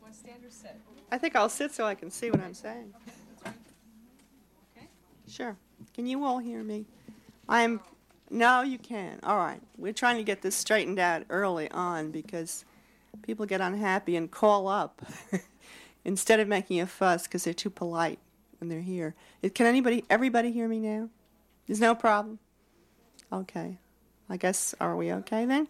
Want to stand or sit? I think I'll sit so I can see what I'm saying. Sure. Can you all hear me? I'm. No, you can. All right. We're trying to get this straightened out early on because people get unhappy and call up instead of making a fuss because they're too polite when they're here. Can anybody, everybody hear me now? There's no problem? Okay. I guess, are we okay then?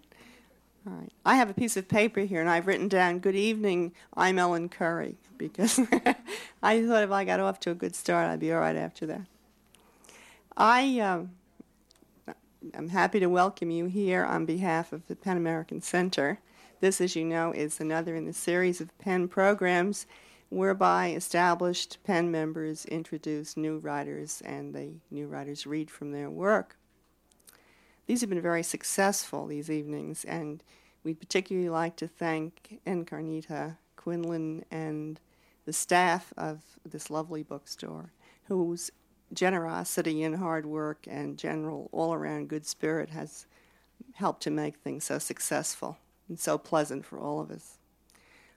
All right. I have a piece of paper here, and I've written down, Good evening, I'm Ellen Currie, because I thought if I got off to a good start, I'd be all right after that. I, um, I'm happy to welcome you here on behalf of the PEN American Center. This, as you know, is another in the series of PEN programs whereby established PEN members introduce new writers and the new writers read from their work. These have been very successful, these evenings, and we'd particularly like to thank Encarnita Quinlan and the staff of this lovely bookstore, whose generosity and hard work and general all around good spirit has helped to make things so successful and so pleasant for all of us.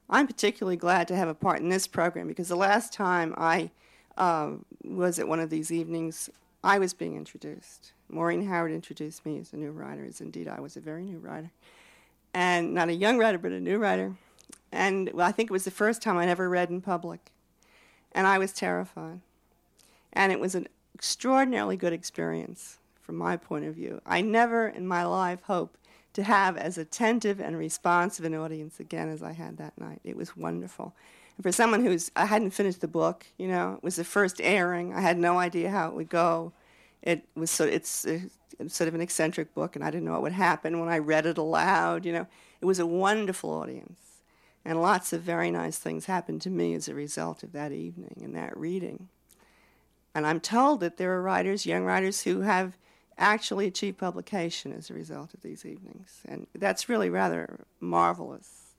I'm particularly glad to have a part in this program because the last time I uh, was at one of these evenings, I was being introduced. Maureen Howard introduced me as a new writer, as indeed I was a very new writer. And not a young writer, but a new writer. And well, I think it was the first time I'd ever read in public. And I was terrified. And it was an extraordinarily good experience from my point of view. I never in my life hope to have as attentive and responsive an audience again as I had that night. It was wonderful. And for someone who's, I hadn't finished the book, you know, it was the first airing. I had no idea how it would go. It was so, it's, uh, it's sort of an eccentric book, and I didn't know what would happen when I read it aloud. You know, it was a wonderful audience, and lots of very nice things happened to me as a result of that evening and that reading. And I'm told that there are writers, young writers, who have actually achieved publication as a result of these evenings. And that's really rather marvelous.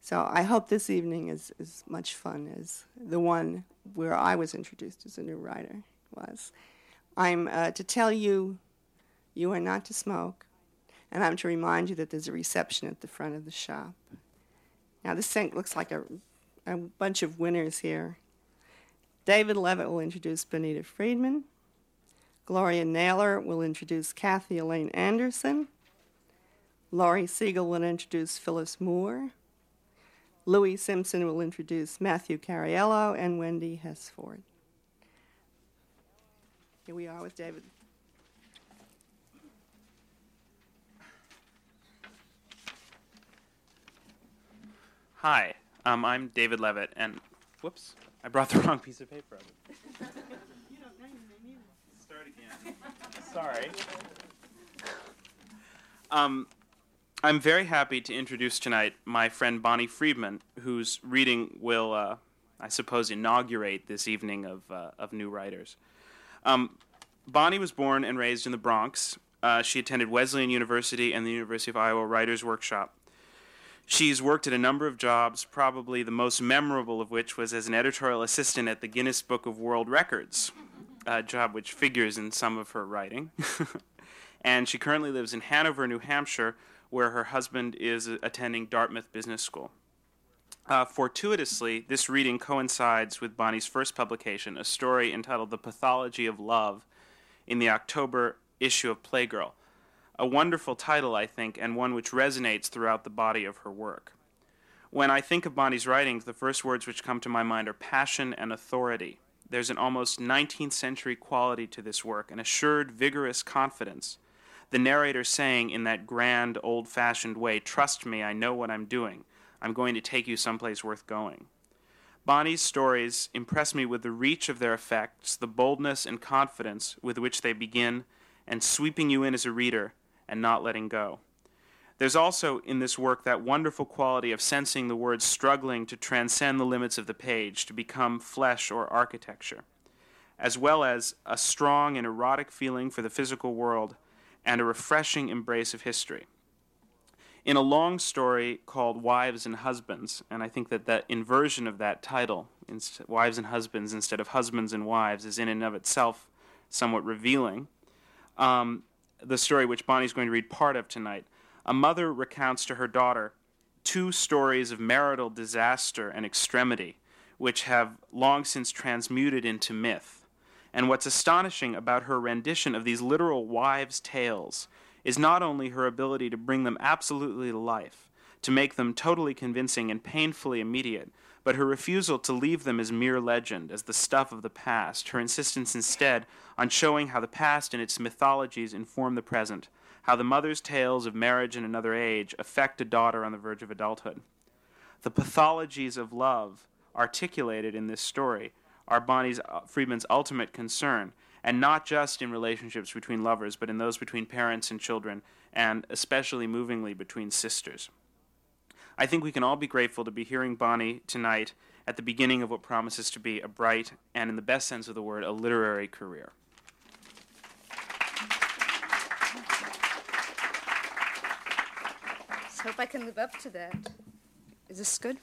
So I hope this evening is as much fun as the one where I was introduced as a new writer was. I'm uh, to tell you, you are not to smoke, and I'm to remind you that there's a reception at the front of the shop. Now, this thing looks like a, a bunch of winners here. David Leavitt will introduce Bonnie Friedman. Gloria Naylor will introduce Kathy Elaine Anderson. Lore Segal will introduce Phyllis Moore. Louis Simpson will introduce Matthew Cariello and Wendy Hesford. Here we are with David. Hi, um, I'm David Leavitt, and whoops, I brought the wrong piece of paper. Start again. Sorry. Um, I'm very happy to introduce tonight my friend Bonnie Friedman, whose reading will, uh, I suppose, inaugurate this evening of, uh, of new writers. Um, Bonnie was born and raised in the Bronx. Uh, she attended Wesleyan University and the University of Iowa Writers Workshop. She's worked at a number of jobs, probably the most memorable of which was as an editorial assistant at the Guinness Book of World Records, a job which figures in some of her writing. and she currently lives in Hanover, New Hampshire, where her husband is attending Dartmouth Business School. Uh, fortuitously, this reading coincides with Bonnie's first publication, a story entitled The Pathology of Love, in the October issue of Playgirl. A wonderful title, I think, and one which resonates throughout the body of her work. When I think of Bonnie's writings, the first words which come to my mind are passion and authority. There's an almost 19th century quality to this work, an assured, vigorous confidence. The narrator saying in that grand, old fashioned way, Trust me, I know what I'm doing. I'm going to take you someplace worth going. Bonnie's stories impress me with the reach of their effects, the boldness and confidence with which they begin, and sweeping you in as a reader and not letting go. There's also in this work that wonderful quality of sensing the words struggling to transcend the limits of the page, to become flesh or architecture, as well as a strong and erotic feeling for the physical world and a refreshing embrace of history. In a long story called Wives and Husbands, and I think that that inversion of that title, Wives and Husbands instead of Husbands and Wives, is in and of itself somewhat revealing. Um, the story which Bonnie's going to read part of tonight. a mother recounts to her daughter two stories of marital disaster and extremity, which have long since transmuted into myth. And what's astonishing about her rendition of these literal wives' tales is not only her ability to bring them absolutely to life, to make them totally convincing and painfully immediate, but her refusal to leave them as mere legend, as the stuff of the past, her insistence instead on showing how the past and its mythologies inform the present, how the mother's tales of marriage in another age affect a daughter on the verge of adulthood. The pathologies of love articulated in this story are Bonnie Friedman's ultimate concern, and not just in relationships between lovers, but in those between parents and children, and especially movingly between sisters. I think we can all be grateful to be hearing Bonnie tonight at the beginning of what promises to be a bright and, in the best sense of the word, a literary career. Hope I can live up to that. Is this good?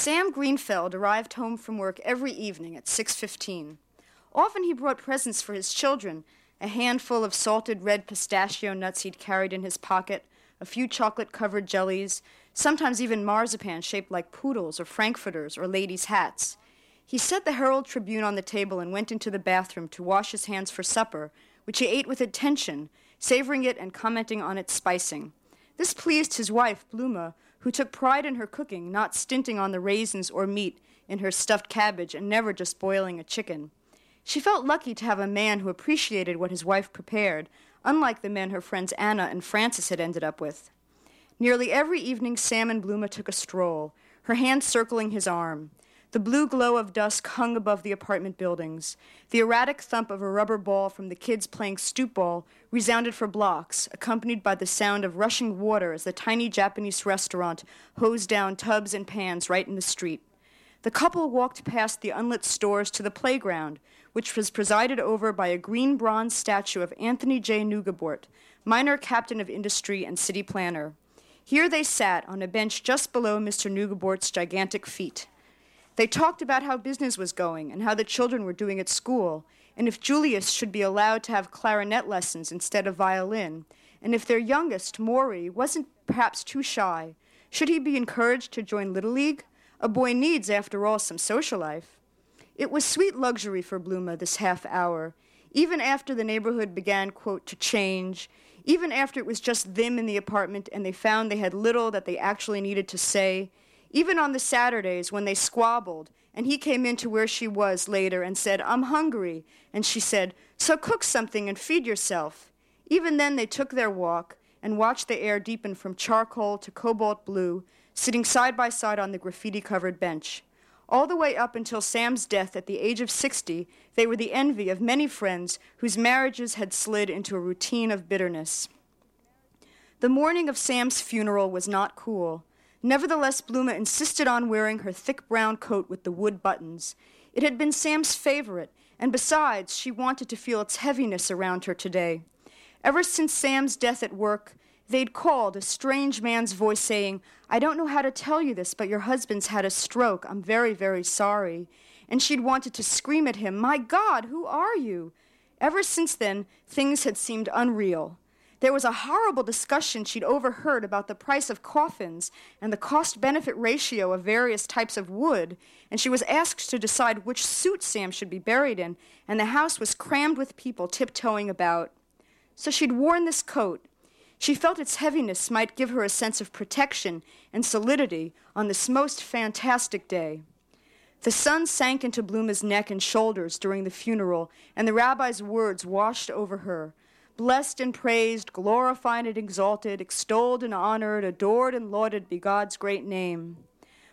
Sam Greenfeld arrived home from work every evening at 6:15. Often he brought presents for his children, a handful of salted red pistachio nuts he'd carried in his pocket, a few chocolate covered jellies, sometimes even marzipan shaped like poodles or frankfurters or ladies' hats. He set the Herald Tribune on the table and went into the bathroom to wash his hands for supper, which he ate with attention, savoring it and commenting on its spicing. This pleased his wife, Bluma, who took pride in her cooking, not stinting on the raisins or meat in her stuffed cabbage and never just boiling a chicken. She felt lucky to have a man who appreciated what his wife prepared, unlike the men her friends Anna and Frances had ended up with. Nearly every evening, Sam and Bluma took a stroll, her hand circling his arm. The blue glow of dusk hung above the apartment buildings. The erratic thump of a rubber ball from the kids playing stoop ball resounded for blocks, accompanied by the sound of rushing water as the tiny Japanese restaurant hosed down tubs and pans right in the street. The couple walked past the unlit stores to the playground, which was presided over by a green bronze statue of Anthony J. Neugebauer, minor captain of industry and city planner. Here they sat on a bench just below Mr. Neugebauer's gigantic feet. They talked about how business was going and how the children were doing at school, and if Julius should be allowed to have clarinet lessons instead of violin, and if their youngest, Maury, wasn't perhaps too shy, should he be encouraged to join Little League? A boy needs, after all, some social life. It was sweet luxury for Bluma this half hour, even after the neighborhood began, quote, to change, even after it was just them in the apartment and they found they had little that they actually needed to say, even on the Saturdays when they squabbled and he came into where she was later and said, I'm hungry. And she said, So cook something and feed yourself. Even then, they took their walk and watched the air deepen from charcoal to cobalt blue sitting side by side on the graffiti covered bench. All the way up until Sam's death at the age of 60, they were the envy of many friends whose marriages had slid into a routine of bitterness. The morning of Sam's funeral was not cool. Nevertheless, Bluma insisted on wearing her thick brown coat with the wood buttons. It had been Sam's favorite, and besides, she wanted to feel its heaviness around her today. Ever since Sam's death at work, They'd called, a strange man's voice saying, I don't know how to tell you this, but your husband's had a stroke. I'm very, very sorry. And she'd wanted to scream at him, My God, who are you? Ever since then, things had seemed unreal. There was a horrible discussion she'd overheard about the price of coffins and the cost benefit ratio of various types of wood, and she was asked to decide which suit Sam should be buried in, and the house was crammed with people tiptoeing about. So she'd worn this coat, she felt its heaviness might give her a sense of protection and solidity on this most fantastic day. The sun sank into Bluma's neck and shoulders during the funeral, and the rabbi's words washed over her. Blessed and praised, glorified and exalted, extolled and honored, adored and lauded be God's great name.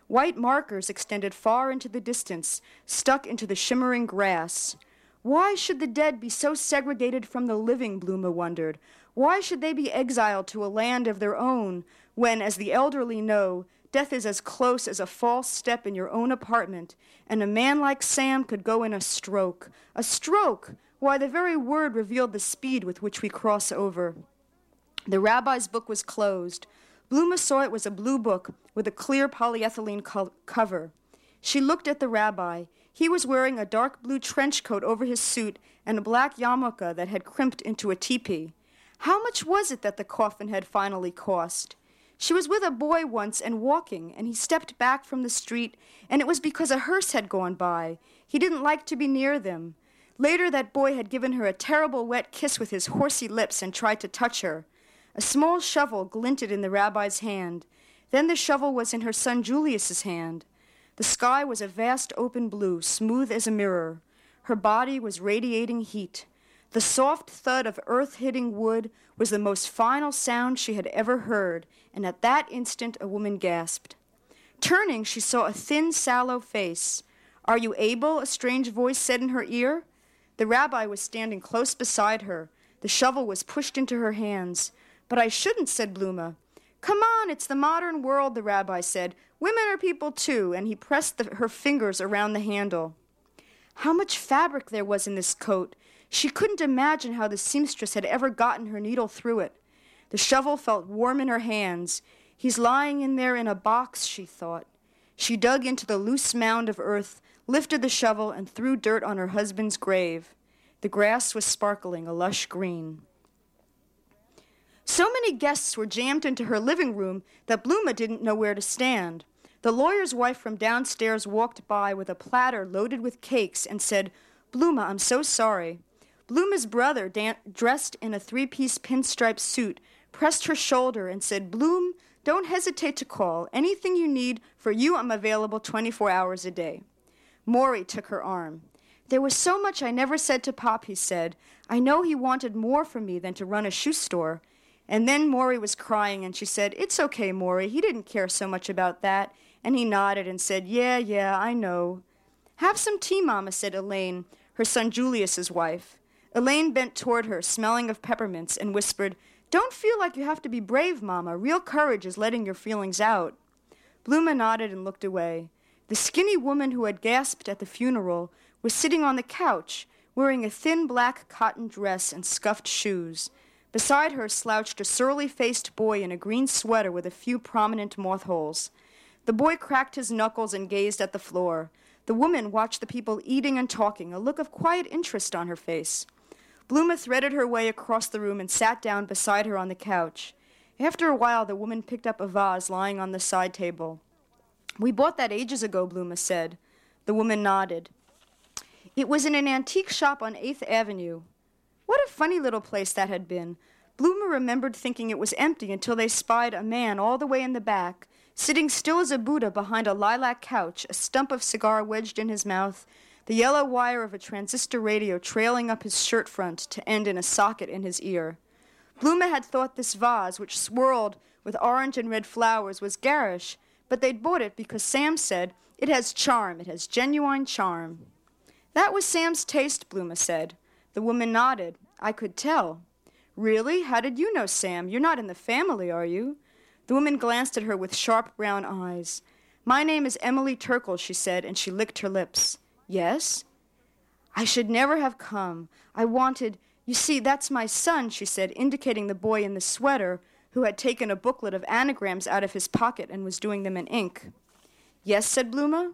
White markers extended far into the distance, stuck into the shimmering grass. Why should the dead be so segregated from the living, Bluma wondered? Why should they be exiled to a land of their own when, as the elderly know, death is as close as a false step in your own apartment, and a man like Sam could go in a stroke? A stroke! Why, the very word revealed the speed with which we cross over. The rabbi's book was closed. Bluma saw it was a blue book with a clear polyethylene co- cover. She looked at the rabbi. He was wearing a dark blue trench coat over his suit and a black yarmulke that had crimped into a teepee. How much was it that the coffin had finally cost? She was with a boy once and walking, and he stepped back from the street, and it was because a hearse had gone by. He didn't like to be near them. Later, that boy had given her a terrible wet kiss with his horsey lips and tried to touch her. A small shovel glinted in the rabbi's hand. Then the shovel was in her son Julius's hand. The sky was a vast open blue, smooth as a mirror. Her body was radiating heat. The soft thud of earth hitting wood was the most final sound she had ever heard, and at that instant a woman gasped. Turning, she saw a thin, sallow face. Are you able? a strange voice said in her ear. The rabbi was standing close beside her. The shovel was pushed into her hands. But I shouldn't, said Bluma. Come on, it's the modern world, the rabbi said. Women are people too, and he pressed the, her fingers around the handle. How much fabric there was in this coat! She couldn't imagine how the seamstress had ever gotten her needle through it. The shovel felt warm in her hands. He's lying in there in a box, she thought. She dug into the loose mound of earth, lifted the shovel, and threw dirt on her husband's grave. The grass was sparkling a lush green. So many guests were jammed into her living room that Bluma didn't know where to stand. The lawyer's wife from downstairs walked by with a platter loaded with cakes and said, Bluma, I'm so sorry. Bluma's brother, dan- dressed in a three piece pinstripe suit, pressed her shoulder and said, Bloom, don't hesitate to call. Anything you need, for you I'm available 24 hours a day. Maury took her arm. There was so much I never said to Pop, he said. I know he wanted more from me than to run a shoe store. And then Maury was crying, and she said, It's okay, Maury. He didn't care so much about that. And he nodded and said, Yeah, yeah, I know. Have some tea, Mama, said Elaine, her son Julius's wife. Elaine bent toward her, smelling of peppermints, and whispered, Don't feel like you have to be brave, Mama. Real courage is letting your feelings out. Bluma nodded and looked away. The skinny woman who had gasped at the funeral was sitting on the couch, wearing a thin black cotton dress and scuffed shoes. Beside her slouched a surly faced boy in a green sweater with a few prominent moth holes. The boy cracked his knuckles and gazed at the floor. The woman watched the people eating and talking, a look of quiet interest on her face. Bluma threaded her way across the room and sat down beside her on the couch. After a while, the woman picked up a vase lying on the side table. We bought that ages ago, Bluma said. The woman nodded. It was in an antique shop on 8th Avenue. What a funny little place that had been. Bluma remembered thinking it was empty until they spied a man all the way in the back, sitting still as a Buddha behind a lilac couch, a stump of cigar wedged in his mouth, the yellow wire of a transistor radio trailing up his shirt front to end in a socket in his ear. Bluma had thought this vase, which swirled with orange and red flowers, was garish, but they'd bought it because Sam said, It has charm, it has genuine charm. That was Sam's taste, Bluma said. The woman nodded. I could tell. Really? How did you know, Sam? You're not in the family, are you? The woman glanced at her with sharp brown eyes. My name is Emily Turkle, she said, and she licked her lips. Yes? I should never have come. I wanted. You see, that's my son, she said, indicating the boy in the sweater who had taken a booklet of anagrams out of his pocket and was doing them in ink. Yes, said Bluma.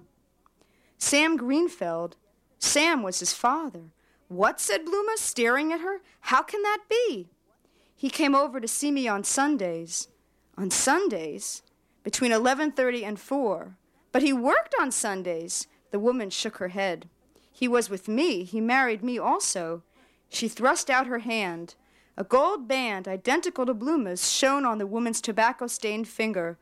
Sam Greenfeld. Sam was his father. What? said Bluma, staring at her. How can that be? He came over to see me on Sundays. On Sundays? Between 11:30 and 4. But he worked on Sundays. The woman shook her head. He was with me. He married me also. She thrust out her hand. A gold band, identical to Bluma's, shone on the woman's tobacco stained finger.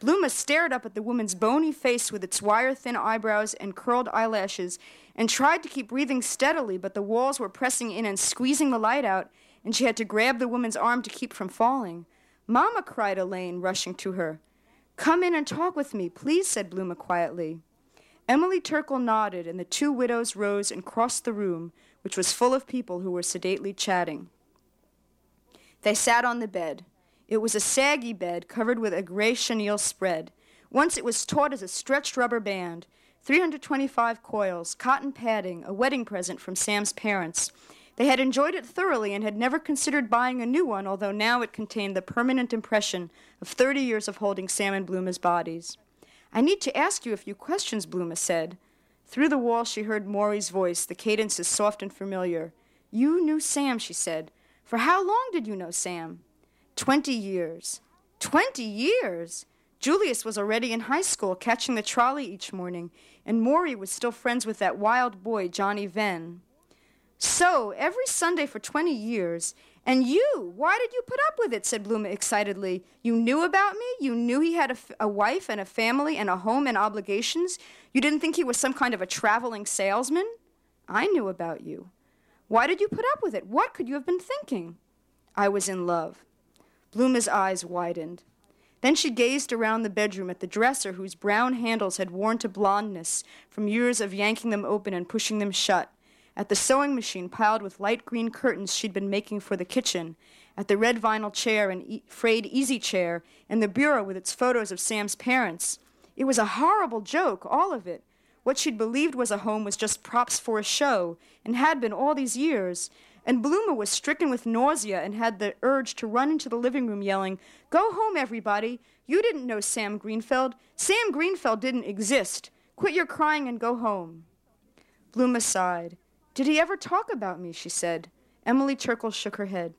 Bluma stared up at the woman's bony face with its wire thin eyebrows and curled eyelashes and tried to keep breathing steadily, but the walls were pressing in and squeezing the light out, and she had to grab the woman's arm to keep from falling. Mamma, cried Elaine, rushing to her. Come in and talk with me, please, said Bluma quietly. Emily Turkle nodded, and the two widows rose and crossed the room, which was full of people who were sedately chatting. They sat on the bed. It was a saggy bed covered with a gray chenille spread. Once it was taut as a stretched rubber band, 325 coils, cotton padding, a wedding present from Sam's parents. They had enjoyed it thoroughly and had never considered buying a new one, although now it contained the permanent impression of 30 years of holding Sam and Bluma's bodies. I need to ask you a few questions, Bluma said. Through the wall, she heard Maury's voice, the cadences soft and familiar. You knew Sam, she said. For how long did you know Sam? Twenty years. Twenty years? Julius was already in high school, catching the trolley each morning, and Maury was still friends with that wild boy, Johnny Venn. So, every Sunday for 20 years, and you, why did you put up with it? said Bluma excitedly. You knew about me? You knew he had a, f- a wife and a family and a home and obligations? You didn't think he was some kind of a traveling salesman? I knew about you. Why did you put up with it? What could you have been thinking? I was in love. Bluma's eyes widened. Then she gazed around the bedroom at the dresser whose brown handles had worn to blondness from years of yanking them open and pushing them shut, at the sewing machine piled with light green curtains she'd been making for the kitchen, at the red vinyl chair and e- frayed easy chair, and the bureau with its photos of Sam's parents. It was a horrible joke, all of it. What she'd believed was a home was just props for a show, and had been all these years. And Bluma was stricken with nausea and had the urge to run into the living room yelling, Go home, everybody! You didn't know Sam Greenfeld. Sam Greenfeld didn't exist. Quit your crying and go home. Bluma sighed. Did he ever talk about me? she said. Emily Turkle shook her head.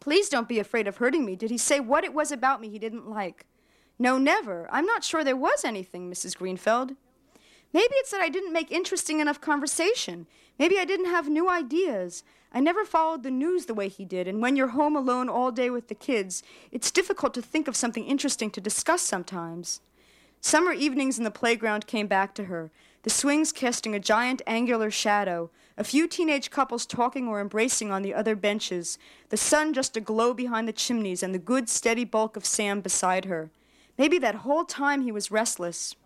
Please don't be afraid of hurting me. Did he say what it was about me he didn't like? No, never. I'm not sure there was anything, Mrs. Greenfeld. Maybe it's that I didn't make interesting enough conversation. Maybe I didn't have new ideas. I never followed the news the way he did, and when you're home alone all day with the kids, it's difficult to think of something interesting to discuss sometimes. Summer evenings in the playground came back to her, the swings casting a giant angular shadow, a few teenage couples talking or embracing on the other benches, the sun just aglow behind the chimneys, and the good, steady bulk of Sam beside her. Maybe that whole time he was restless.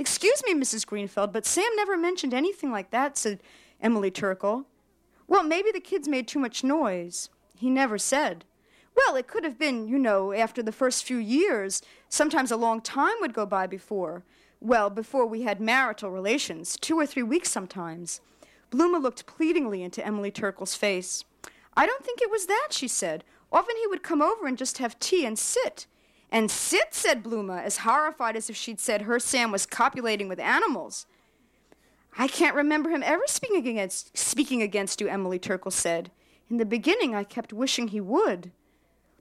Excuse me, Mrs. Greenfeld, but Sam never mentioned anything like that, said Emily Turkle. Well, maybe the kids made too much noise. He never said. Well, it could have been, you know, after the first few years. Sometimes a long time would go by before. Well, before we had marital relations, two or three weeks sometimes. Bluma looked pleadingly into Emily Turkle's face. I don't think it was that, she said. Often he would come over and just have tea and sit. And sit, said Bluma, as horrified as if she'd said her Sam was copulating with animals. I can't remember him ever speaking against, speaking against you, Emily Turkle said. In the beginning, I kept wishing he would.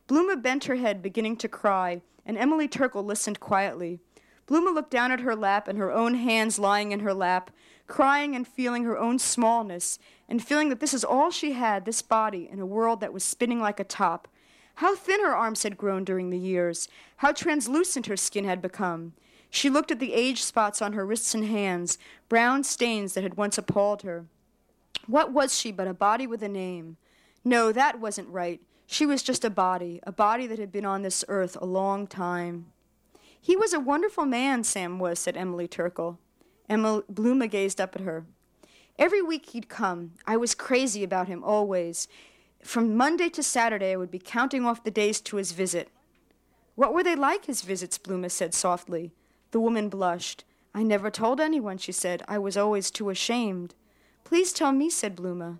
Bluma bent her head, beginning to cry, and Emily Turkle listened quietly. Bluma looked down at her lap and her own hands lying in her lap, crying and feeling her own smallness, and feeling that this is all she had, this body, in a world that was spinning like a top. How thin her arms had grown during the years, how translucent her skin had become. She looked at the age spots on her wrists and hands, brown stains that had once appalled her. What was she but a body with a name? No, that wasn't right. She was just a body, a body that had been on this earth a long time. He was a wonderful man, Sam was, said Emily Turkle. Emily Bluma gazed up at her. Every week he'd come. I was crazy about him always. From Monday to Saturday, I would be counting off the days to his visit. What were they like, his visits? Bluma said softly. The woman blushed. I never told anyone, she said. I was always too ashamed. Please tell me, said Bluma.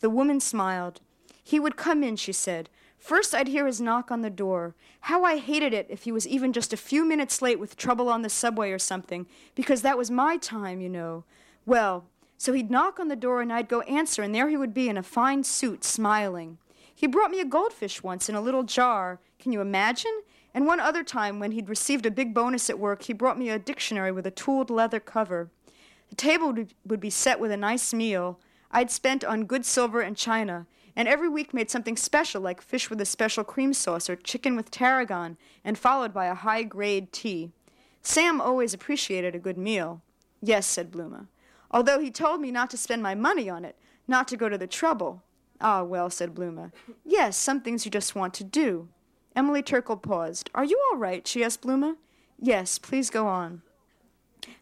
The woman smiled. He would come in, she said. First, I'd hear his knock on the door. How I hated it if he was even just a few minutes late with trouble on the subway or something, because that was my time, you know. Well, so he'd knock on the door and I'd go answer, and there he would be in a fine suit, smiling. He brought me a goldfish once in a little jar. Can you imagine? And one other time, when he'd received a big bonus at work, he brought me a dictionary with a tooled leather cover. The table would be set with a nice meal I'd spent on good silver and china, and every week made something special like fish with a special cream sauce or chicken with tarragon, and followed by a high grade tea. Sam always appreciated a good meal. Yes, said Bluma. Although he told me not to spend my money on it, not to go to the trouble. Ah, well, said Bluma. Yes, some things you just want to do. Emily Turkle paused. Are you all right? she asked Bluma. Yes, please go on.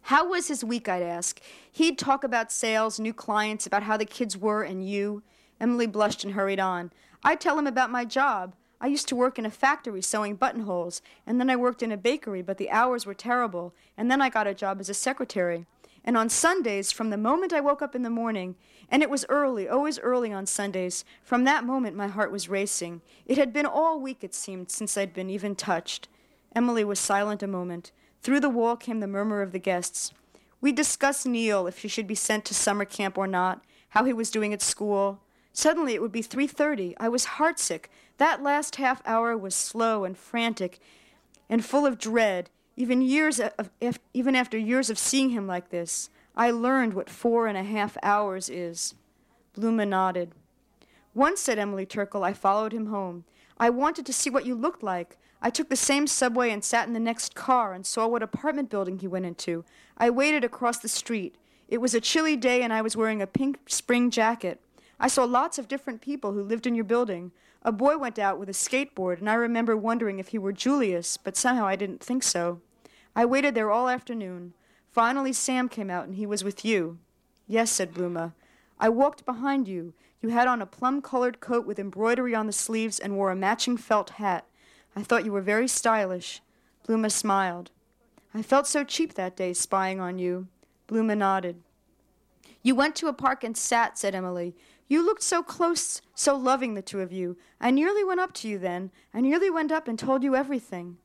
How was his week? I'd ask. He'd talk about sales, new clients, about how the kids were and you. Emily blushed and hurried on. I'd tell him about my job. I used to work in a factory sewing buttonholes, and then I worked in a bakery, but the hours were terrible, and then I got a job as a secretary. And on Sundays, from the moment I woke up in the morning, and it was early, always early on Sundays, from that moment my heart was racing. It had been all week, it seemed, since I'd been even touched. Emily was silent a moment. Through the wall came the murmur of the guests. We discussed Neil, if he should be sent to summer camp or not, how he was doing at school. Suddenly it would be 3:30. I was heartsick. That last half hour was slow and frantic and full of dread. Even years of, even after years of seeing him like this, I learned what four and a half hours is. Bluma nodded. Once, said Emily Turkle, I followed him home. I wanted to see what you looked like. I took the same subway and sat in the next car and saw what apartment building he went into. I waited across the street. It was a chilly day and I was wearing a pink spring jacket. I saw lots of different people who lived in your building. A boy went out with a skateboard, and I remember wondering if he were Julius, but somehow I didn't think so. I waited there all afternoon. Finally, Sam came out, and he was with you. Yes, said Bluma. I walked behind you. You had on a plum colored coat with embroidery on the sleeves and wore a matching felt hat. I thought you were very stylish. Bluma smiled. I felt so cheap that day spying on you. Bluma nodded. You went to a park and sat, said Emily. You looked so close, so loving, the two of you. I nearly went up to you then. I nearly went up and told you everything.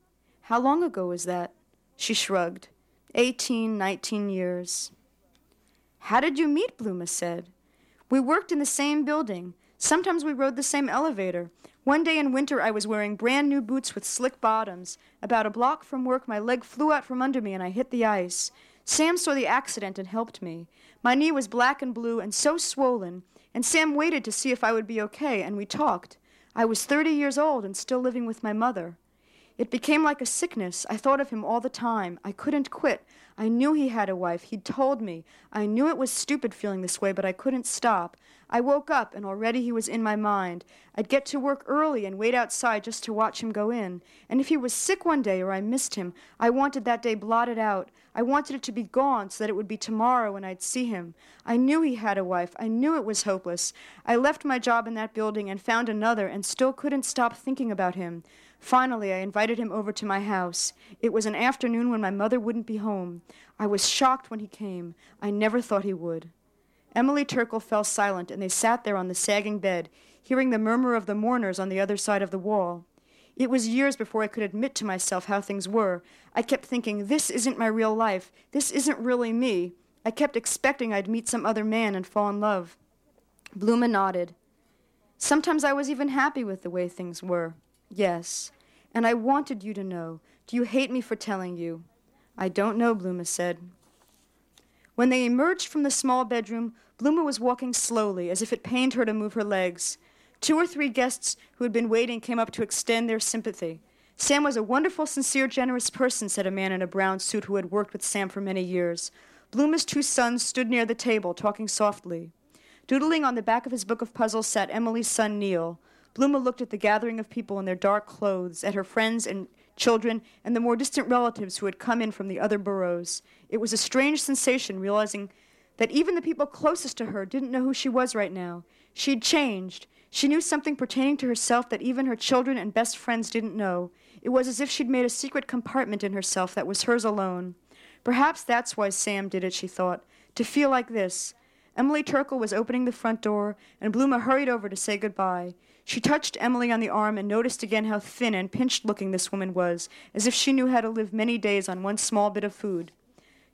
How long ago was that? She shrugged. Eighteen, nineteen years. How did you meet? Bluma said. We worked in the same building. Sometimes we rode the same elevator. One day in winter, I was wearing brand new boots with slick bottoms. About a block from work, my leg flew out from under me and I hit the ice. Sam saw the accident and helped me. My knee was black and blue and so swollen and Sam waited to see if I would be okay, and we talked. I was 30 years old and still living with my mother. It became like a sickness. I thought of him all the time. I couldn't quit. I knew he had a wife. He'd told me. I knew it was stupid feeling this way, but I couldn't stop. I woke up, and already he was in my mind. I'd get to work early and wait outside just to watch him go in. And if he was sick one day or I missed him, I wanted that day blotted out. I wanted it to be gone so that it would be tomorrow when I'd see him. I knew he had a wife. I knew it was hopeless. I left my job in that building and found another and still couldn't stop thinking about him. Finally, I invited him over to my house. It was an afternoon when my mother wouldn't be home. I was shocked when he came. I never thought he would. Emily Turkle fell silent, and they sat there on the sagging bed, hearing the murmur of the mourners on the other side of the wall. It was years before I could admit to myself how things were. I kept thinking, this isn't my real life. This isn't really me. I kept expecting I'd meet some other man and fall in love. Bluma nodded. Sometimes I was even happy with the way things were. Yes. And I wanted you to know. Do you hate me for telling you? I don't know, Bluma said. When they emerged from the small bedroom, Bluma was walking slowly, as if it pained her to move her legs. Two or three guests who had been waiting came up to extend their sympathy. Sam was a wonderful, sincere, generous person, said a man in a brown suit who had worked with Sam for many years. Bluma's two sons stood near the table, talking softly. Doodling on the back of his book of puzzles sat Emily's son, Neil. Bluma looked at the gathering of people in their dark clothes, at her friends and children, and the more distant relatives who had come in from the other boroughs. It was a strange sensation realizing that even the people closest to her didn't know who she was right now. She'd changed. She knew something pertaining to herself that even her children and best friends didn't know. It was as if she'd made a secret compartment in herself that was hers alone. Perhaps that's why Sam did it, she thought, to feel like this. Emily Turkle was opening the front door, and Bluma hurried over to say goodbye. She touched Emily on the arm and noticed again how thin and pinched looking this woman was, as if she knew how to live many days on one small bit of food.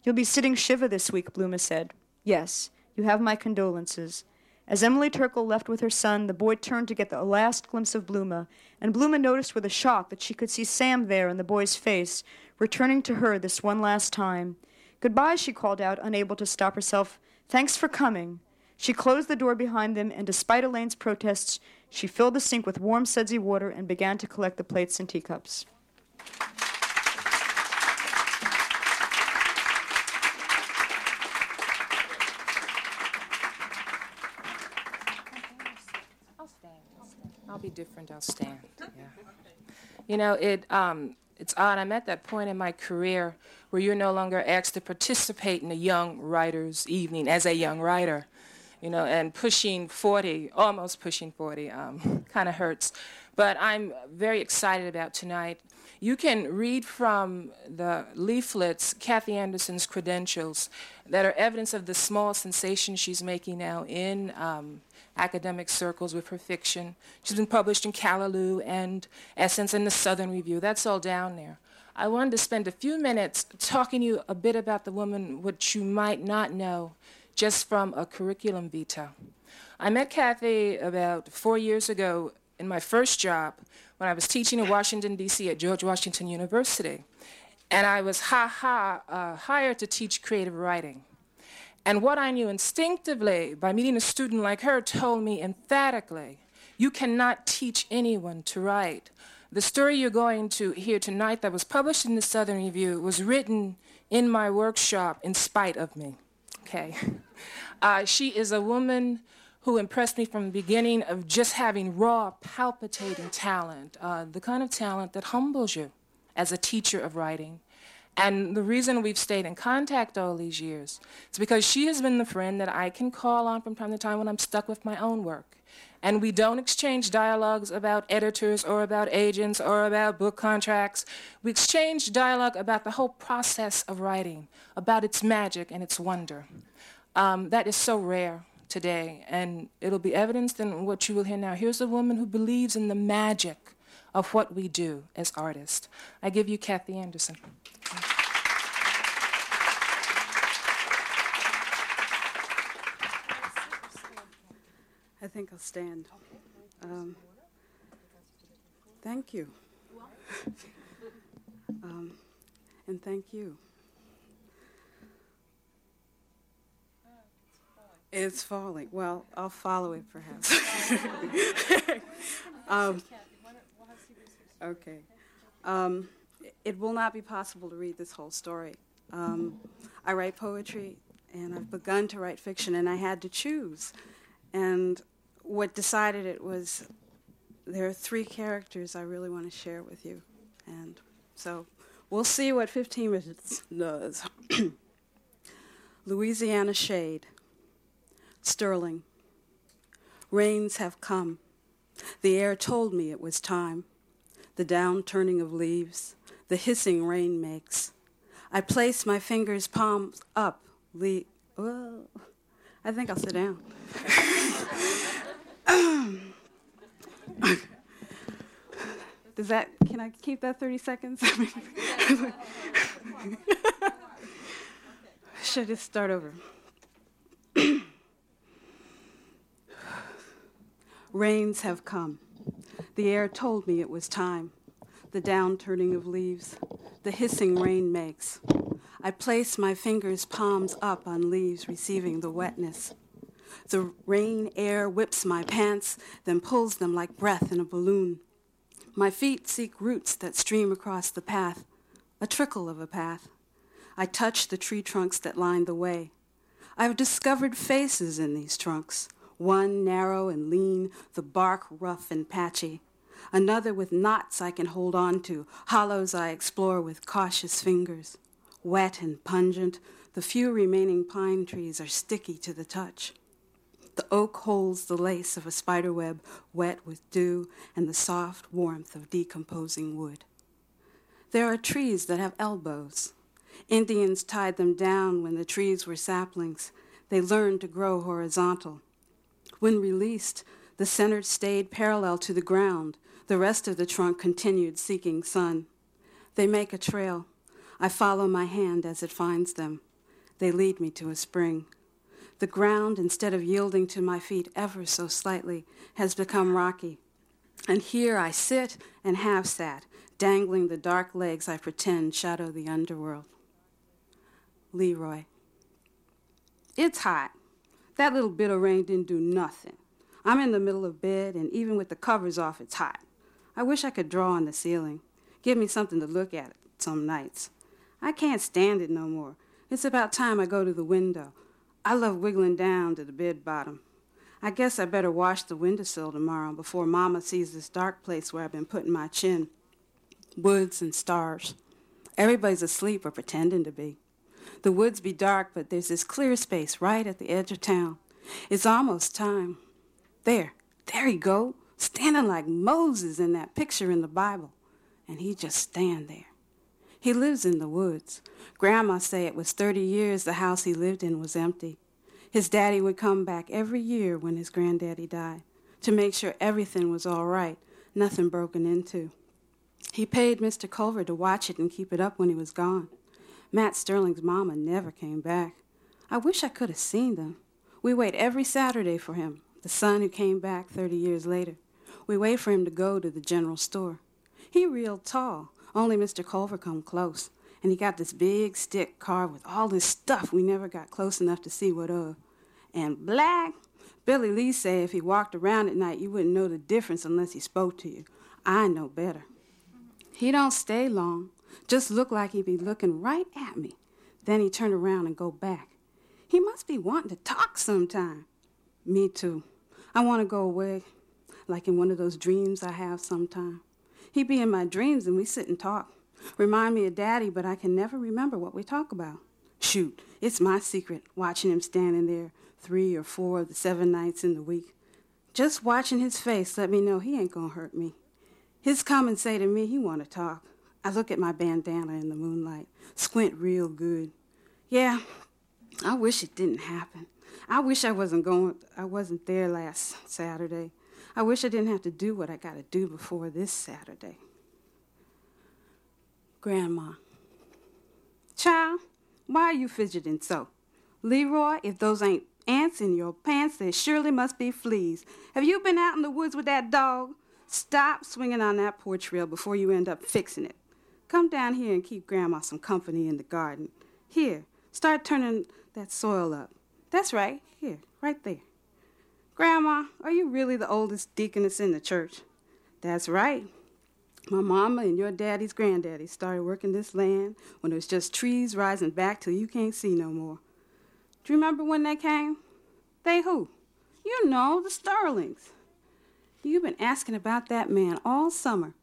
You'll be sitting Shiva this week, Bluma said. Yes, you have my condolences. As Emily Turkle left with her son, the boy turned to get the last glimpse of Bluma, and Bluma noticed with a shock that she could see Sam there in the boy's face, returning to her this one last time. Goodbye, she called out, unable to stop herself. Thanks for coming. She closed the door behind them, and despite Elaine's protests, she filled the sink with warm, sudsy water and began to collect the plates and teacups. I'll be different. I'll stand. Yeah. You know, it um, it's odd. I'm at that point in my career where you're no longer asked to participate in a young writer's evening as a young writer you know, and pushing 40, almost pushing 40, um, kind of hurts. But I'm very excited about tonight. You can read from the leaflets Kathy Anderson's credentials that are evidence of the small sensation she's making now in um, academic circles with her fiction. She's been published in Callaloo and Essence and the Southern Review. That's all down there. I wanted to spend a few minutes talking to you a bit about the woman, what you might not know just from a curriculum vitae. I met Kathy about four years ago in my first job when I was teaching in Washington, D.C. at George Washington University. And I was ha ha uh, hired to teach creative writing. And what I knew instinctively by meeting a student like her told me emphatically you cannot teach anyone to write. The story you're going to hear tonight that was published in the Southern Review was written in my workshop in spite of me. Okay. Uh, she is a woman who impressed me from the beginning of just having raw, palpitating talent, uh, the kind of talent that humbles you as a teacher of writing. And the reason we've stayed in contact all these years is because she has been the friend that I can call on from time to time when I'm stuck with my own work. And we don't exchange dialogues about editors or about agents or about book contracts. We exchange dialogue about the whole process of writing, about its magic and its wonder. Um, that is so rare today, and it'll be evidenced in what you will hear now. Here's a woman who believes in the magic of what we do as artists. I give you Kathy Anderson. I think I'll stand. Um, thank you. um, and thank you. It's falling. Well, I'll follow it perhaps. um, okay. Um, it will not be possible to read this whole story. Um, I write poetry and I've begun to write fiction, and I had to choose. And what decided it was there are three characters I really want to share with you. And so we'll see what 15 minutes does. Louisiana Shade, Sterling. Rains have come. The air told me it was time. The down turning of leaves, the hissing rain makes. I place my fingers palms up. Le- oh, I think I'll sit down. Does that, can I keep that 30 seconds? Should I just start over? Rains have come. The air told me it was time. The downturning of leaves, the hissing rain makes. I place my fingers' palms up on leaves, receiving the wetness. The rain air whips my pants, then pulls them like breath in a balloon. My feet seek roots that stream across the path, a trickle of a path. I touch the tree trunks that line the way. I've discovered faces in these trunks, one narrow and lean, the bark rough and patchy. Another with knots I can hold on to, hollows I explore with cautious fingers. Wet and pungent, the few remaining pine trees are sticky to the touch. The oak holds the lace of a spider web, wet with dew and the soft warmth of decomposing wood. There are trees that have elbows. Indians tied them down when the trees were saplings. They learned to grow horizontal. When released, the center stayed parallel to the ground. The rest of the trunk continued seeking sun. They make a trail. I follow my hand as it finds them. They lead me to a spring. The ground, instead of yielding to my feet ever so slightly, has become rocky. And here I sit and have sat, dangling the dark legs I pretend shadow the underworld. Leroy. It's hot. That little bit of rain didn't do nothing. I'm in the middle of bed, and even with the covers off, it's hot. I wish I could draw on the ceiling. Give me something to look at some nights. I can't stand it no more. It's about time I go to the window. I love wiggling down to the bed bottom. I guess I better wash the windowsill tomorrow before Mama sees this dark place where I've been putting my chin. Woods and stars. Everybody's asleep or pretending to be. The woods be dark, but there's this clear space right at the edge of town. It's almost time. There, there he go, standing like Moses in that picture in the Bible. And he just stand there. He lives in the woods. Grandma say it was 30 years the house he lived in was empty. His daddy would come back every year when his granddaddy died to make sure everything was all right, nothing broken into. He paid Mr. Culver to watch it and keep it up when he was gone. Matt Sterling's mama never came back. I wish I could have seen them. We wait every Saturday for him, the son who came back 30 years later. We wait for him to go to the general store. He real tall, only Mr. Culver come close, and he got this big stick carved with all this stuff we never got close enough to see what of. And black, Billy Lee say if he walked around at night, you wouldn't know the difference unless he spoke to you. I know better. He don't stay long, just look like he be looking right at me. Then he turn around and go back. He must be wanting to talk sometime. Me too. I want to go away, like in one of those dreams I have sometime. He be in my dreams and we sit and talk. Remind me of Daddy, but I can never remember what we talk about. Shoot, it's my secret, watching him standing there three or four of the seven nights in the week. Just watching his face let me know he ain't gonna hurt me. His come and say to me he want to talk. I look at my bandana in the moonlight, squint real good. Yeah, I wish it didn't happen. I wish I wasn't going I wasn't there last Saturday. I wish I didn't have to do what I got to do before this Saturday. Grandma. Child, why are you fidgeting so? Leroy, if those ain't ants in your pants, there surely must be fleas. Have you been out in the woods with that dog? Stop swinging on that porch rail before you end up fixing it. Come down here and keep Grandma some company in the garden. Here, start turning that soil up. That's right, here, right there. Grandma, are you really the oldest deaconess in the church? That's right. My mama and your daddy's granddaddy started working this land when it was just trees rising back till you can't see no more. Do you remember when they came? They who? You know, the Sterlings. You've been asking about that man all summer,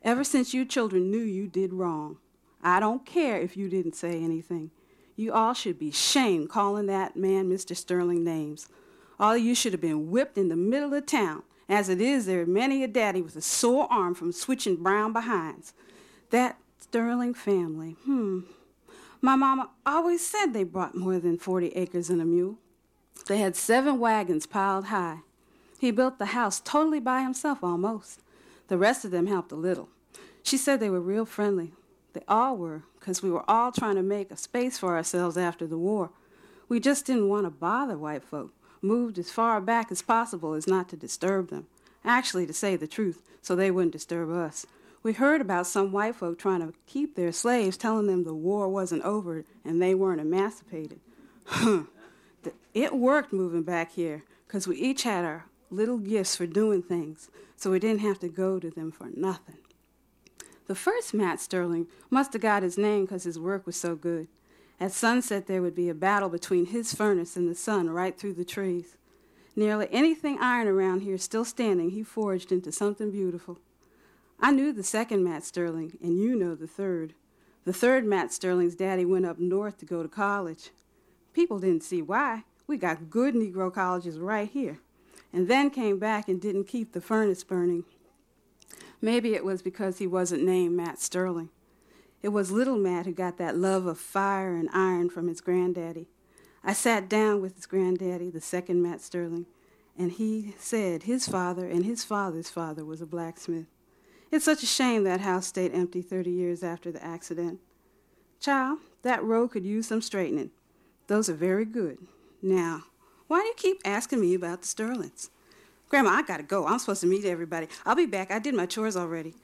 ever since you children knew you did wrong. I don't care if you didn't say anything. You all should be shamed calling that man Mr. Sterling names. All you should have been whipped in the middle of town. As it is, there are many a daddy with a sore arm from switching brown behinds. That Sterling family, hmm. My mama always said they brought more than 40 acres and a mule. They had seven wagons piled high. He built the house totally by himself almost. The rest of them helped a little. She said they were real friendly. They all were, because we were all trying to make a space for ourselves after the war. We just didn't want to bother white folk moved as far back as possible as not to disturb them. Actually, to say the truth, so they wouldn't disturb us. We heard about some white folk trying to keep their slaves, telling them the war wasn't over and they weren't emancipated. it worked moving back here, because we each had our little gifts for doing things, so we didn't have to go to them for nothing. The first Matt Sterling must have got his name because his work was so good. At sunset, there would be a battle between his furnace and the sun right through the trees. Nearly anything iron around here still standing, he forged into something beautiful. I knew the second Matt Sterling, and you know the third. The third Matt Sterling's daddy went up north to go to college. People didn't see why. We got good Negro colleges right here. And then came back and didn't keep the furnace burning. Maybe it was because he wasn't named Matt Sterling. It was little Matt who got that love of fire and iron from his granddaddy. I sat down with his granddaddy, the second Matt Sterling, and he said his father and his father's father was a blacksmith. It's such a shame that house stayed empty 30 years after the accident. Child, that road could use some straightening. Those are very good. Now, why do you keep asking me about the Sterlings? Grandma, I gotta go. I'm supposed to meet everybody. I'll be back. I did my chores already.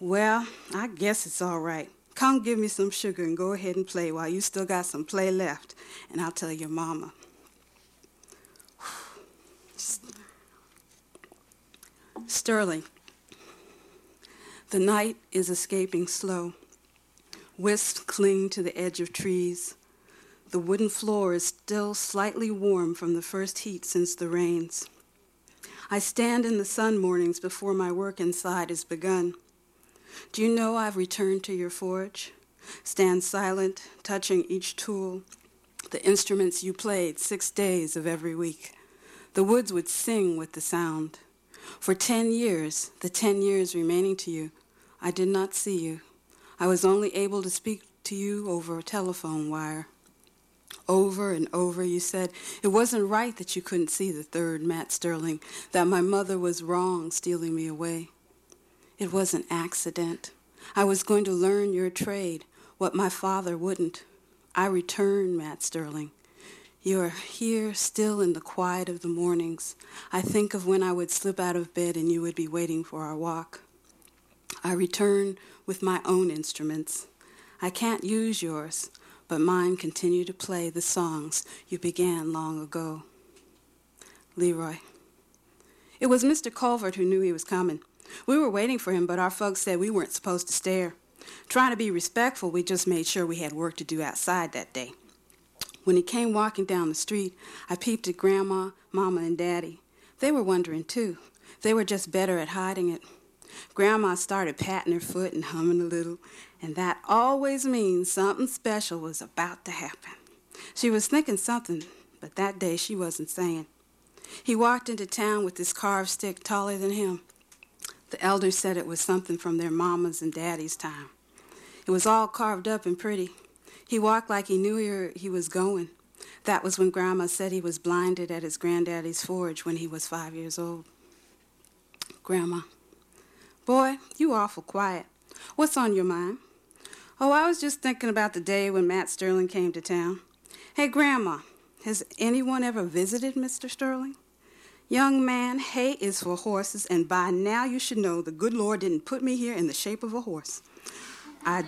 Well, I guess it's all right. Come give me some sugar and go ahead and play while you still got some play left, and I'll tell your mama. Sterling. The night is escaping slow. Wisps cling to the edge of trees. The wooden floor is still slightly warm from the first heat since the rains. I stand in the sun mornings before my work inside is begun. Do you know I've returned to your forge? Stand silent, touching each tool, the instruments you played six days of every week. The woods would sing with the sound. For ten years, the ten years remaining to you, I did not see you. I was only able to speak to you over a telephone wire. Over and over, you said it wasn't right that you couldn't see the third Matt Sterling, that my mother was wrong stealing me away. It was an accident. I was going to learn your trade, what my father wouldn't. I return, Matt Sterling. You are here still in the quiet of the mornings. I think of when I would slip out of bed and you would be waiting for our walk. I return with my own instruments. I can't use yours, but mine continue to play the songs you began long ago. Leroy. It was Mr. Culvert who knew he was coming. We were waiting for him, but our folks said we weren't supposed to stare. Trying to be respectful, we just made sure we had work to do outside that day. When he came walking down the street, I peeped at Grandma, Mama, and Daddy. They were wondering, too. They were just better at hiding it. Grandma started patting her foot and humming a little, and that always means something special was about to happen. She was thinking something, but that day she wasn't saying. He walked into town with this carved stick taller than him. The elders said it was something from their mama's and daddy's time. It was all carved up and pretty. He walked like he knew where he was going. That was when Grandma said he was blinded at his granddaddy's forge when he was five years old. Grandma, boy, you awful quiet. What's on your mind? Oh, I was just thinking about the day when Matt Sterling came to town. Hey, Grandma, has anyone ever visited Mr. Sterling? Young man, hay is for horses, and by now you should know the good Lord didn't put me here in the shape of a horse. I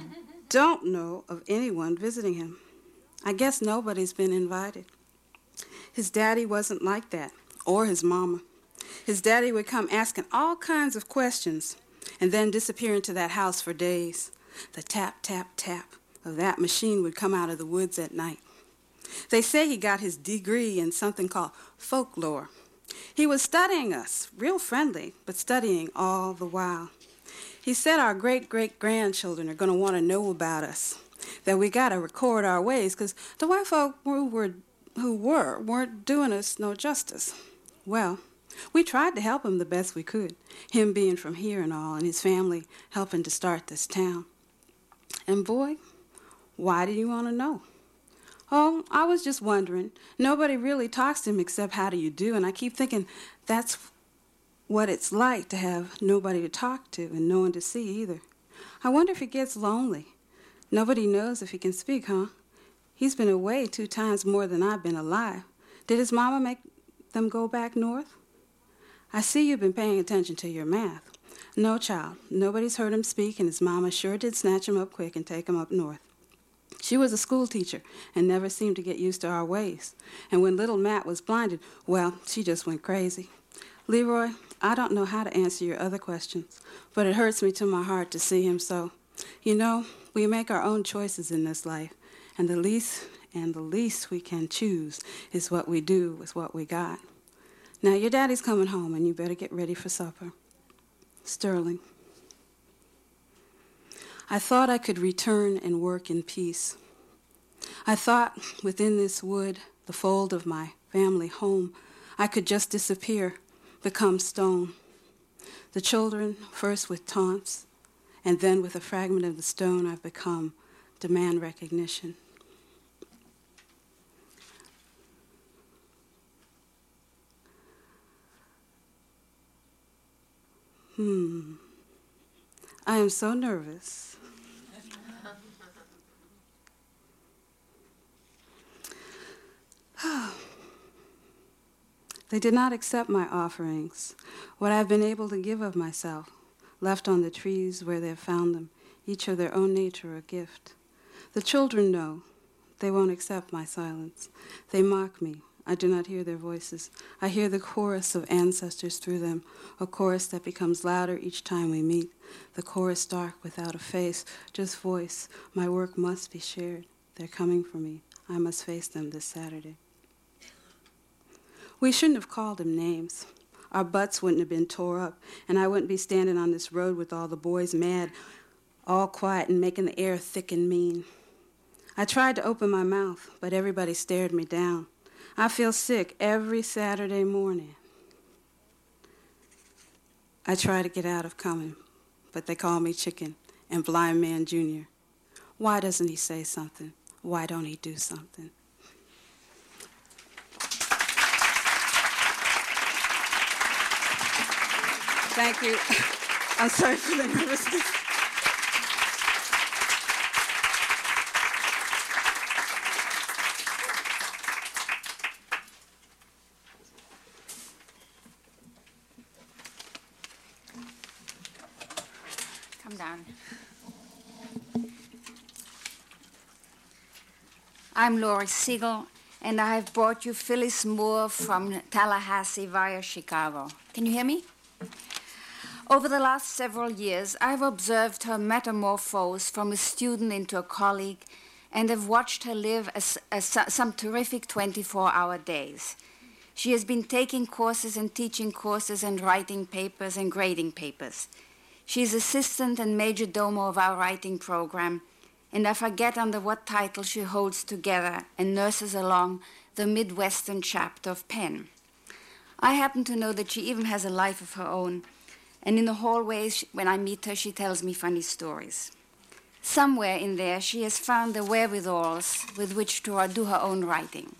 don't know of anyone visiting him. I guess nobody's been invited. His daddy wasn't like that, or his mama. His daddy would come asking all kinds of questions and then disappear into that house for days. The tap, tap, tap of that machine would come out of the woods at night. They say he got his degree in something called folklore. He was studying us, real friendly, but studying all the while. He said our great great grandchildren are going to want to know about us, that we got to record our ways, because the white folk who were, who were weren't doing us no justice. Well, we tried to help him the best we could, him being from here and all, and his family helping to start this town. And boy, why do you want to know? Oh, I was just wondering. Nobody really talks to him except how do you do, and I keep thinking that's what it's like to have nobody to talk to and no one to see either. I wonder if he gets lonely. Nobody knows if he can speak, huh? He's been away two times more than I've been alive. Did his mama make them go back north? I see you've been paying attention to your math. No, child, nobody's heard him speak, and his mama sure did snatch him up quick and take him up north. She was a school teacher and never seemed to get used to our ways. And when little Matt was blinded, well, she just went crazy. Leroy, I don't know how to answer your other questions, but it hurts me to my heart to see him so. You know, we make our own choices in this life, and the least and the least we can choose is what we do with what we got. Now your daddy's coming home and you better get ready for supper. Sterling. I thought I could return and work in peace. I thought within this wood, the fold of my family home, I could just disappear become stone. The children, first with taunts, and then with a fragment of the stone I've become, demand recognition. Hmm. I am so nervous. They did not accept my offerings, what I have been able to give of myself, left on the trees where they have found them, each of their own nature a gift. The children know. They won't accept my silence. They mock me. I do not hear their voices. I hear the chorus of ancestors through them, a chorus that becomes louder each time we meet. The chorus dark without a face, just voice. My work must be shared. They're coming for me. I must face them this Saturday. We shouldn't have called him names. Our butts wouldn't have been tore up, and I wouldn't be standing on this road with all the boys mad, all quiet and making the air thick and mean. I tried to open my mouth, but everybody stared me down. I feel sick every Saturday morning. I try to get out of coming, but they call me chicken and blind man junior. Why doesn't he say something? Why don't he do something? Thank you. I'm sorry for the nervousness. Come down. I'm Lore Segal, and I have brought you Phyllis Moore from Tallahassee via Chicago. Can you hear me? Over the last several years, I've observed her metamorphose from a student into a colleague and have watched her live as, some terrific 24 hour days. She has been taking courses and teaching courses and writing papers and grading papers. She is assistant and major domo of our writing program, and I forget under what title she holds together and nurses along the Midwestern chapter of PEN. I happen to know that she even has a life of her own, and in the hallways, when I meet her, she tells me funny stories. Somewhere in there, she has found the wherewithals with which to uh, do her own writing.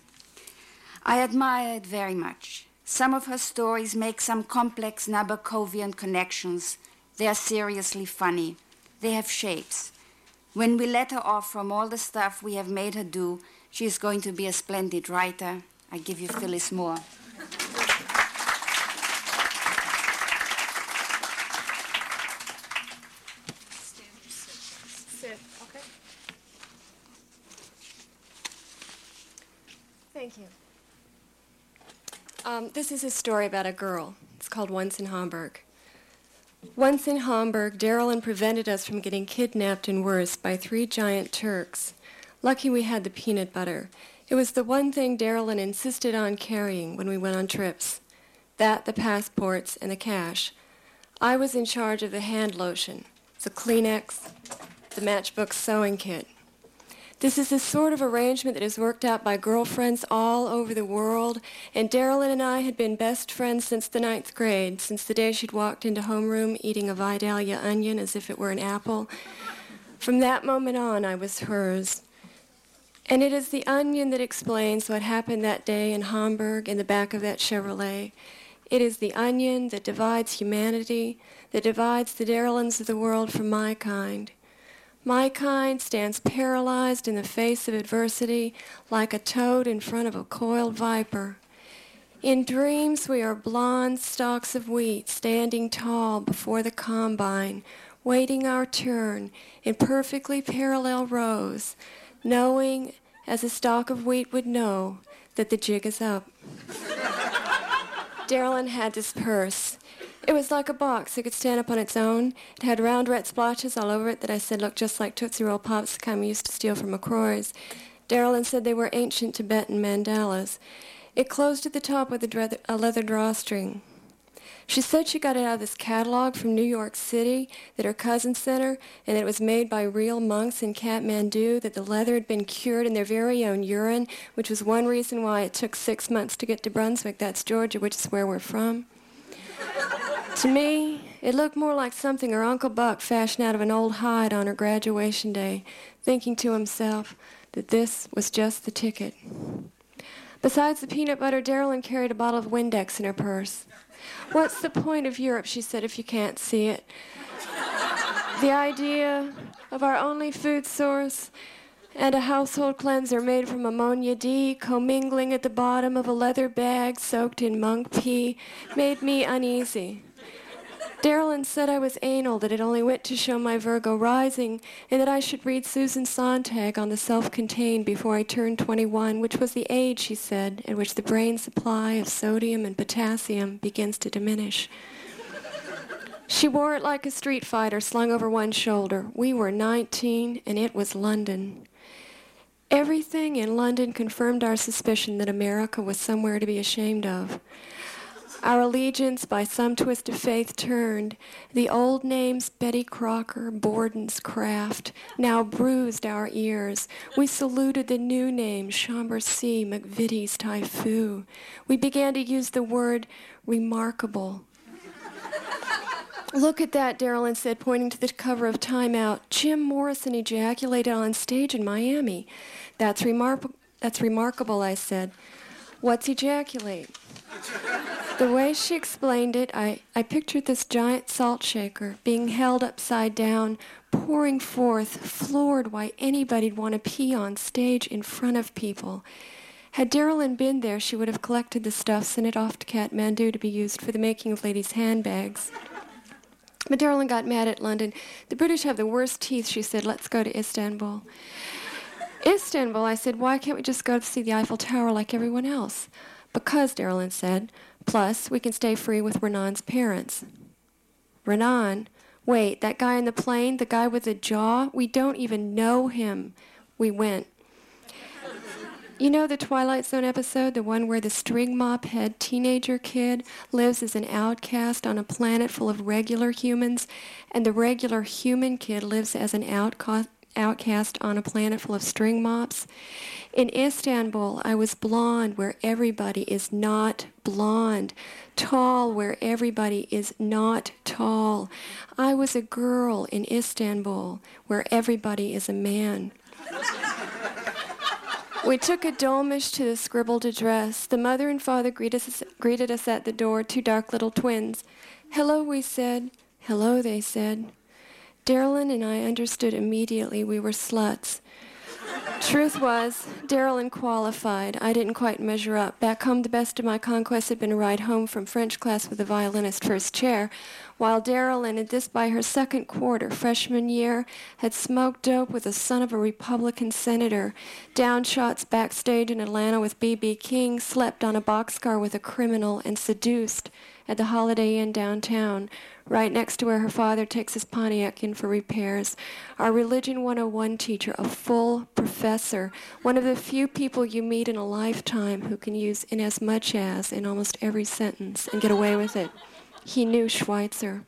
I admire it very much. Some of her stories make some complex Nabokovian connections. They are seriously funny. They have shapes. When we let her off from all the stuff we have made her do, she is going to be a splendid writer. I give you Phyllis Moore. This is a story about a girl. It's called Once in Hamburg. Once in Hamburg, Darylyn prevented us from getting kidnapped and worse by three giant Turks. Lucky we had the peanut butter. It was the one thing Darylyn insisted on carrying when we went on trips. That, the passports, and the cash. I was in charge of the hand lotion, the Kleenex, the matchbook sewing kit. This is the sort of arrangement that is worked out by girlfriends all over the world, and Darylyn and I had been best friends since the ninth grade, since the day she'd walked into homeroom eating a Vidalia onion as if it were an apple. From that moment on, I was hers. And it is the onion that explains what happened that day in Hamburg in the back of that Chevrolet. It is the onion that divides humanity, that divides the Darylyns of the world from my kind. My kind stands paralyzed in the face of adversity like a toad in front of a coiled viper. In dreams, we are blond stalks of wheat standing tall before the combine, waiting our turn in perfectly parallel rows, knowing, as a stalk of wheat would know, that the jig is up. Darylyn had this purse. It was like a box. It could stand up on its own. It had round red splotches all over it that I said looked just like Tootsie Roll Pops, the kind we used to steal from McCrory's. Darylyn said they were ancient Tibetan mandalas. It closed at the top with a, a leather drawstring. She said she got it out of this catalog from New York City that her cousin sent her, and that it was made by real monks in Kathmandu, that the leather had been cured in their very own urine, which was one reason why it took six months to get to Brunswick, that's Georgia, which is where we're from. To me, it looked more like something her Uncle Buck fashioned out of an old hide on her graduation day, thinking to himself that this was just the ticket. Besides the peanut butter, Darylyn carried a bottle of Windex in her purse. What's the point of Europe, she said, if you can't see it? the idea of our only food source and a household cleanser made from ammonia D commingling at the bottom of a leather bag soaked in monk pee made me uneasy. Darylyn said I was anal, that it only went to show my Virgo rising, and that I should read Susan Sontag on the self-contained before I turned 21, which was the age, she said, at which the brain supply of sodium and potassium begins to diminish. She wore it like a street fighter slung over one shoulder. We were 19, and it was London. Everything in London confirmed our suspicion that America was somewhere to be ashamed of. Our allegiance, by some twist of faith, turned. The old names, Betty Crocker, Borden's Kraft, now bruised our ears. We saluted the new names, Chambourcy, McVitie's Typhoo. We began to use the word remarkable. Look at that, Darylyn said, pointing to the cover of Time Out. Jim Morrison ejaculated on stage in Miami. That's, remar- that's remarkable, I said. What's ejaculate? the way she explained it, I, I pictured this giant salt shaker being held upside down, pouring forth, floored why anybody'd want to pee on stage in front of people. Had Darylyn been there, she would have collected the stuff, sent it off to Kathmandu to be used for the making of ladies' handbags. Darylyn got mad at London. The British have the worst teeth, she said. Let's go to Istanbul. Istanbul, I said, why can't we just go to see the Eiffel Tower like everyone else? Because, Darylyn said, plus we can stay free with Renan's parents. Renan? Wait, that guy in the plane, the guy with the jaw? We don't even know him. We went. You know the Twilight Zone episode, the one where the string mop head teenager kid lives as an outcast on a planet full of regular humans, and the regular human kid lives as an outcast outcast on a planet full of string mops. In Istanbul, I was blonde where everybody is not blonde, tall where everybody is not tall. I was a girl in Istanbul where everybody is a man. We took a dolmish to the scribbled address. The mother and father greeted us, greeted us at the door, two dark little twins. Hello, we said. Hello, they said. Darylyn and I understood immediately we were sluts. Truth was, Darylyn qualified. I didn't quite measure up. Back home, the best of my conquests had been a ride home from French class with a violinist first chair, while Darylyn, and this by her second quarter, freshman year, had smoked dope with the son of a Republican senator, down shots backstage in Atlanta with B.B. King, slept on a boxcar with a criminal, and seduced at the Holiday Inn downtown, right next to where her father takes his Pontiac in for repairs. Our Religion 101 teacher, a full professor, one of the few people you meet in a lifetime who can use in as much as in almost every sentence and get away with it. He knew Schweitzer.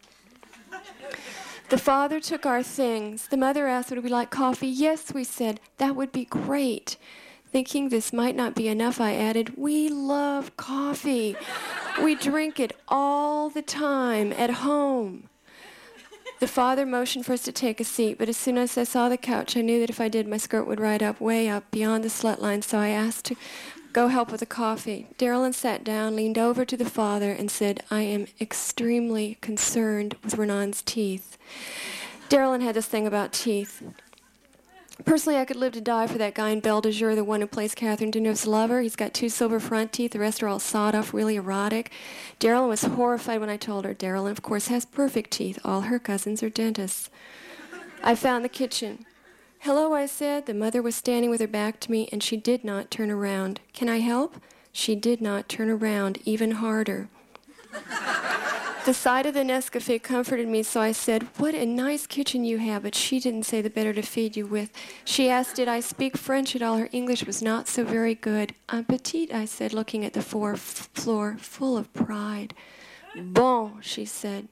The father took our things. The mother asked, Would we like coffee? Yes, we said. That would be great. Thinking this might not be enough, I added, We love coffee. We drink it all the time at home. The father motioned for us to take a seat, but as soon as I saw the couch, I knew that if I did, my skirt would ride up, way up, beyond the slut line, so I asked to go help with the coffee. Darylyn sat down, leaned over to the father, and said, I am extremely concerned with Renan's teeth. Darylyn had this thing about teeth. Personally, I could live to die for that guy in Belle de the one who plays Catherine Deneuve's lover. He's got two silver front teeth. The rest are all sawed off, really erotic. Darylyn was horrified when I told her. Darylyn, of course, has perfect teeth. All her cousins are dentists. I found the kitchen. Hello, I said. The mother was standing with her back to me, and she did not turn around. Can I help? She did not turn around, even harder. The sight of the Nescafe comforted me, so I said, What a nice kitchen you have, but she didn't say the better to feed you with. She asked, Did I speak French at all? Her English was not so very good. Un petit, I said, looking at the floor, floor full of pride. Bon, she said.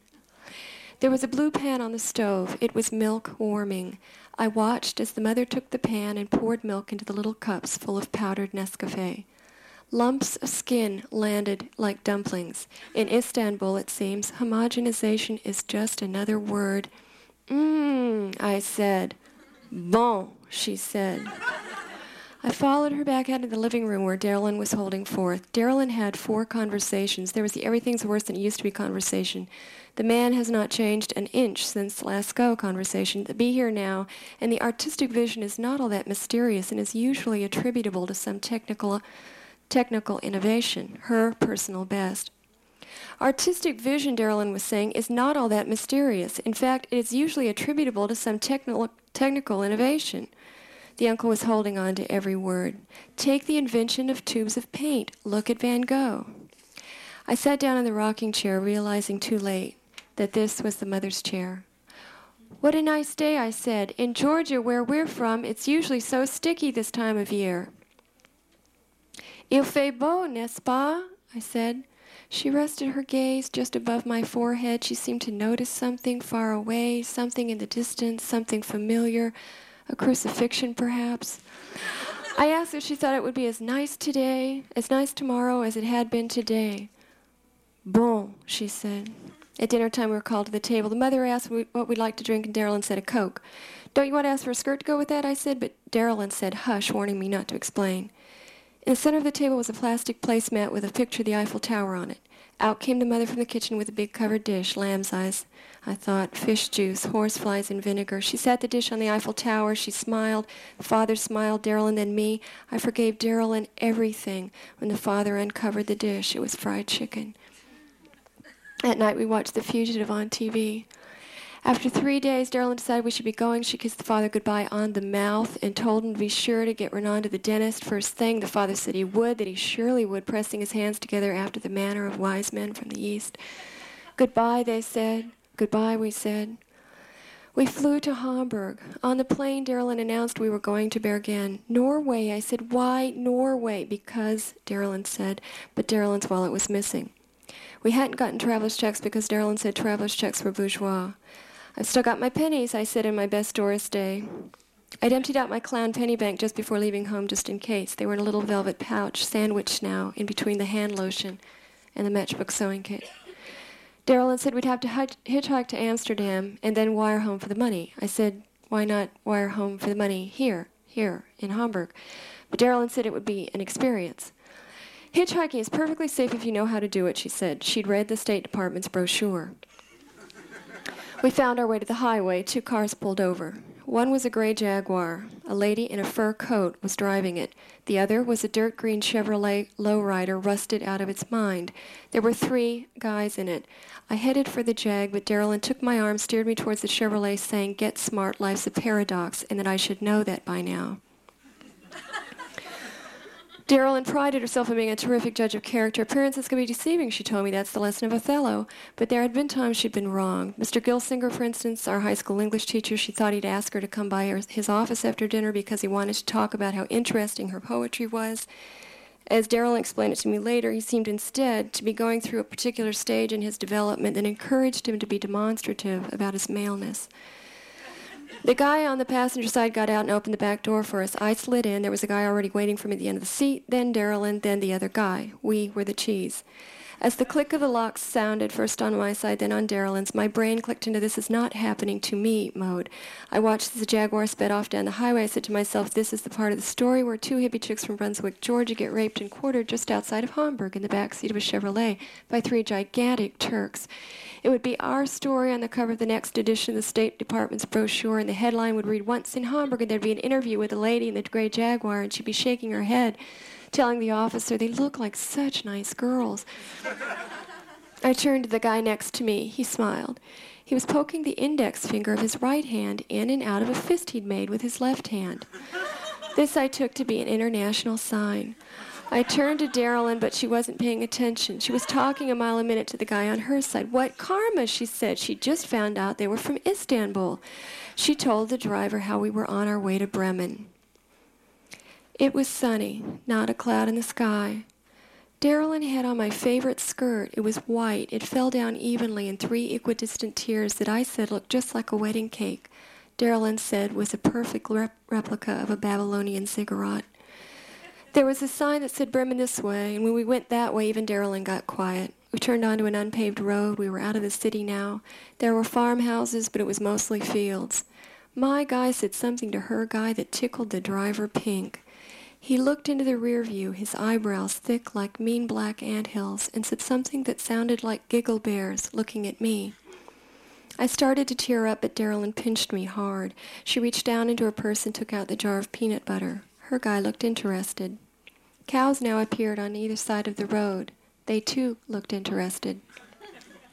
There was a blue pan on the stove. It was milk warming. I watched as the mother took the pan and poured milk into the little cups full of powdered Nescafe. Lumps of skin landed like dumplings. In Istanbul, it seems, homogenization is just another word. Mmm, I said. Bon, she said. I followed her back out of the living room where Darylyn was holding forth. Darylyn had four conversations. There was the everything's worse than it used to be conversation. The man has not changed an inch since last go conversation. The be here now, and the artistic vision is not all that mysterious and is usually attributable to some technical technical innovation, her personal best. Artistic vision, Darylyn was saying, is not all that mysterious. In fact, it is usually attributable to some technical, technical innovation. The uncle was holding on to every word. Take the invention of tubes of paint. Look at Van Gogh. I sat down in the rocking chair, realizing too late that this was the mother's chair. What a nice day, I said. In Georgia, where we're from, it's usually so sticky this time of year. Il fait beau, n'est-ce pas? I said. She rested her gaze just above my forehead. She seemed to notice something far away, something in the distance, something familiar, a crucifixion perhaps. I asked if she thought it would be as nice today, as nice tomorrow as it had been today. Bon, she said. At dinner time, we were called to the table. The mother asked what we'd like to drink, and Darylyn said a Coke. Don't you want to ask for a skirt to go with that? I said, but Darylyn said, hush, warning me not to explain. In the center of the table was a plastic placemat with a picture of the Eiffel Tower on it. Out came the mother from the kitchen with a big covered dish, lamb's eyes. I thought, fish juice, horseflies, and vinegar. She set the dish on the Eiffel Tower. She smiled. Father smiled, Darylyn, then me. I forgave Darylyn everything when the father uncovered the dish. It was fried chicken. At night, we watched The Fugitive on TV. After three days, Darylyn decided we should be going. She kissed the father goodbye on the mouth and told him to be sure to get Renan to the dentist first thing. The father said he would, that he surely would, pressing his hands together after the manner of wise men from the East. Goodbye, they said. Goodbye, we said. We flew to Hamburg. On the plane, Darylyn announced we were going to Bergen. Norway. I said, why Norway? Because, Darylyn said, but Darylyn's wallet was missing. We hadn't gotten traveler's checks because Darylyn said traveler's checks were bourgeois. I've still got my pennies, I said in my best Doris Day. I'd emptied out my clown penny bank just before leaving home, just in case. They were in a little velvet pouch, sandwiched now, in between the hand lotion and the matchbook sewing kit. Darylyn said we'd have to hitchhike to Amsterdam and then wire home for the money. I said, why not wire home for the money here, here, in Hamburg? But Darylyn said it would be an experience. Hitchhiking is perfectly safe if you know how to do it, she said. She'd read the State Department's brochure. we found our way to the highway. Two cars pulled over. One was a gray Jaguar. A lady in a fur coat was driving it. The other was a dirt green Chevrolet lowrider rusted out of its mind. There were three guys in it. I headed for the Jag, but Darylyn took my arm, steered me towards the Chevrolet, saying, Get smart, life's a paradox, and that I should know that by now. Darylyn prided herself on being a terrific judge of character. Appearances can be deceiving, she told me. That's the lesson of Othello. But there had been times she'd been wrong. Mr. Gilsinger, for instance, our high school English teacher, she thought he'd ask her to come by his office after dinner because he wanted to talk about how interesting her poetry was. As Darylyn explained it to me later, he seemed instead to be going through a particular stage in his development that encouraged him to be demonstrative about his maleness. The guy on the passenger side got out and opened the back door for us. I slid in. There was a guy already waiting for me at the end of the seat, then Darylyn, then the other guy. We were the cheese. As the click of the locks sounded, first on my side, then on Darylyn's, my brain clicked into this is not happening to me mode. I watched as the Jaguar sped off down the highway. I said to myself, this is the part of the story where two hippie chicks from Brunswick, Georgia get raped and quartered just outside of Hamburg in the back seat of a Chevrolet by three gigantic Turks. It would be our story on the cover of the next edition of the State Department's brochure, and the headline would read, Once in Hamburg, and there'd be an interview with a lady in the gray Jaguar, and she'd be shaking her head telling the officer they look like such nice girls. I turned to the guy next to me. He smiled. He was poking the index finger of his right hand in and out of a fist he'd made with his left hand. This I took to be an international sign. I turned to Darylyn, but she wasn't paying attention. She was talking a mile a minute to the guy on her side. What karma, she said. She just found out they were from Istanbul. She told the driver how we were on our way to Bremen. It was sunny, not a cloud in the sky. Darylyn had on my favorite skirt. It was white. It fell down evenly in three equidistant tiers that I said looked just like a wedding cake. Darylyn said was a perfect rep- replica of a Babylonian ziggurat. There was a sign that said Bremen this way, and when we went that way, even Darylyn got quiet. We turned onto an unpaved road. We were out of the city now. There were farmhouses, but it was mostly fields. My guy said something to her guy that tickled the driver pink. He looked into the rear view, his eyebrows thick like mean black ant hills, and said something that sounded like giggle bears looking at me. I started to tear up, but Darylyn pinched me hard. She reached down into her purse and took out the jar of peanut butter. Her guy looked interested. Cows now appeared on either side of the road. They too looked interested.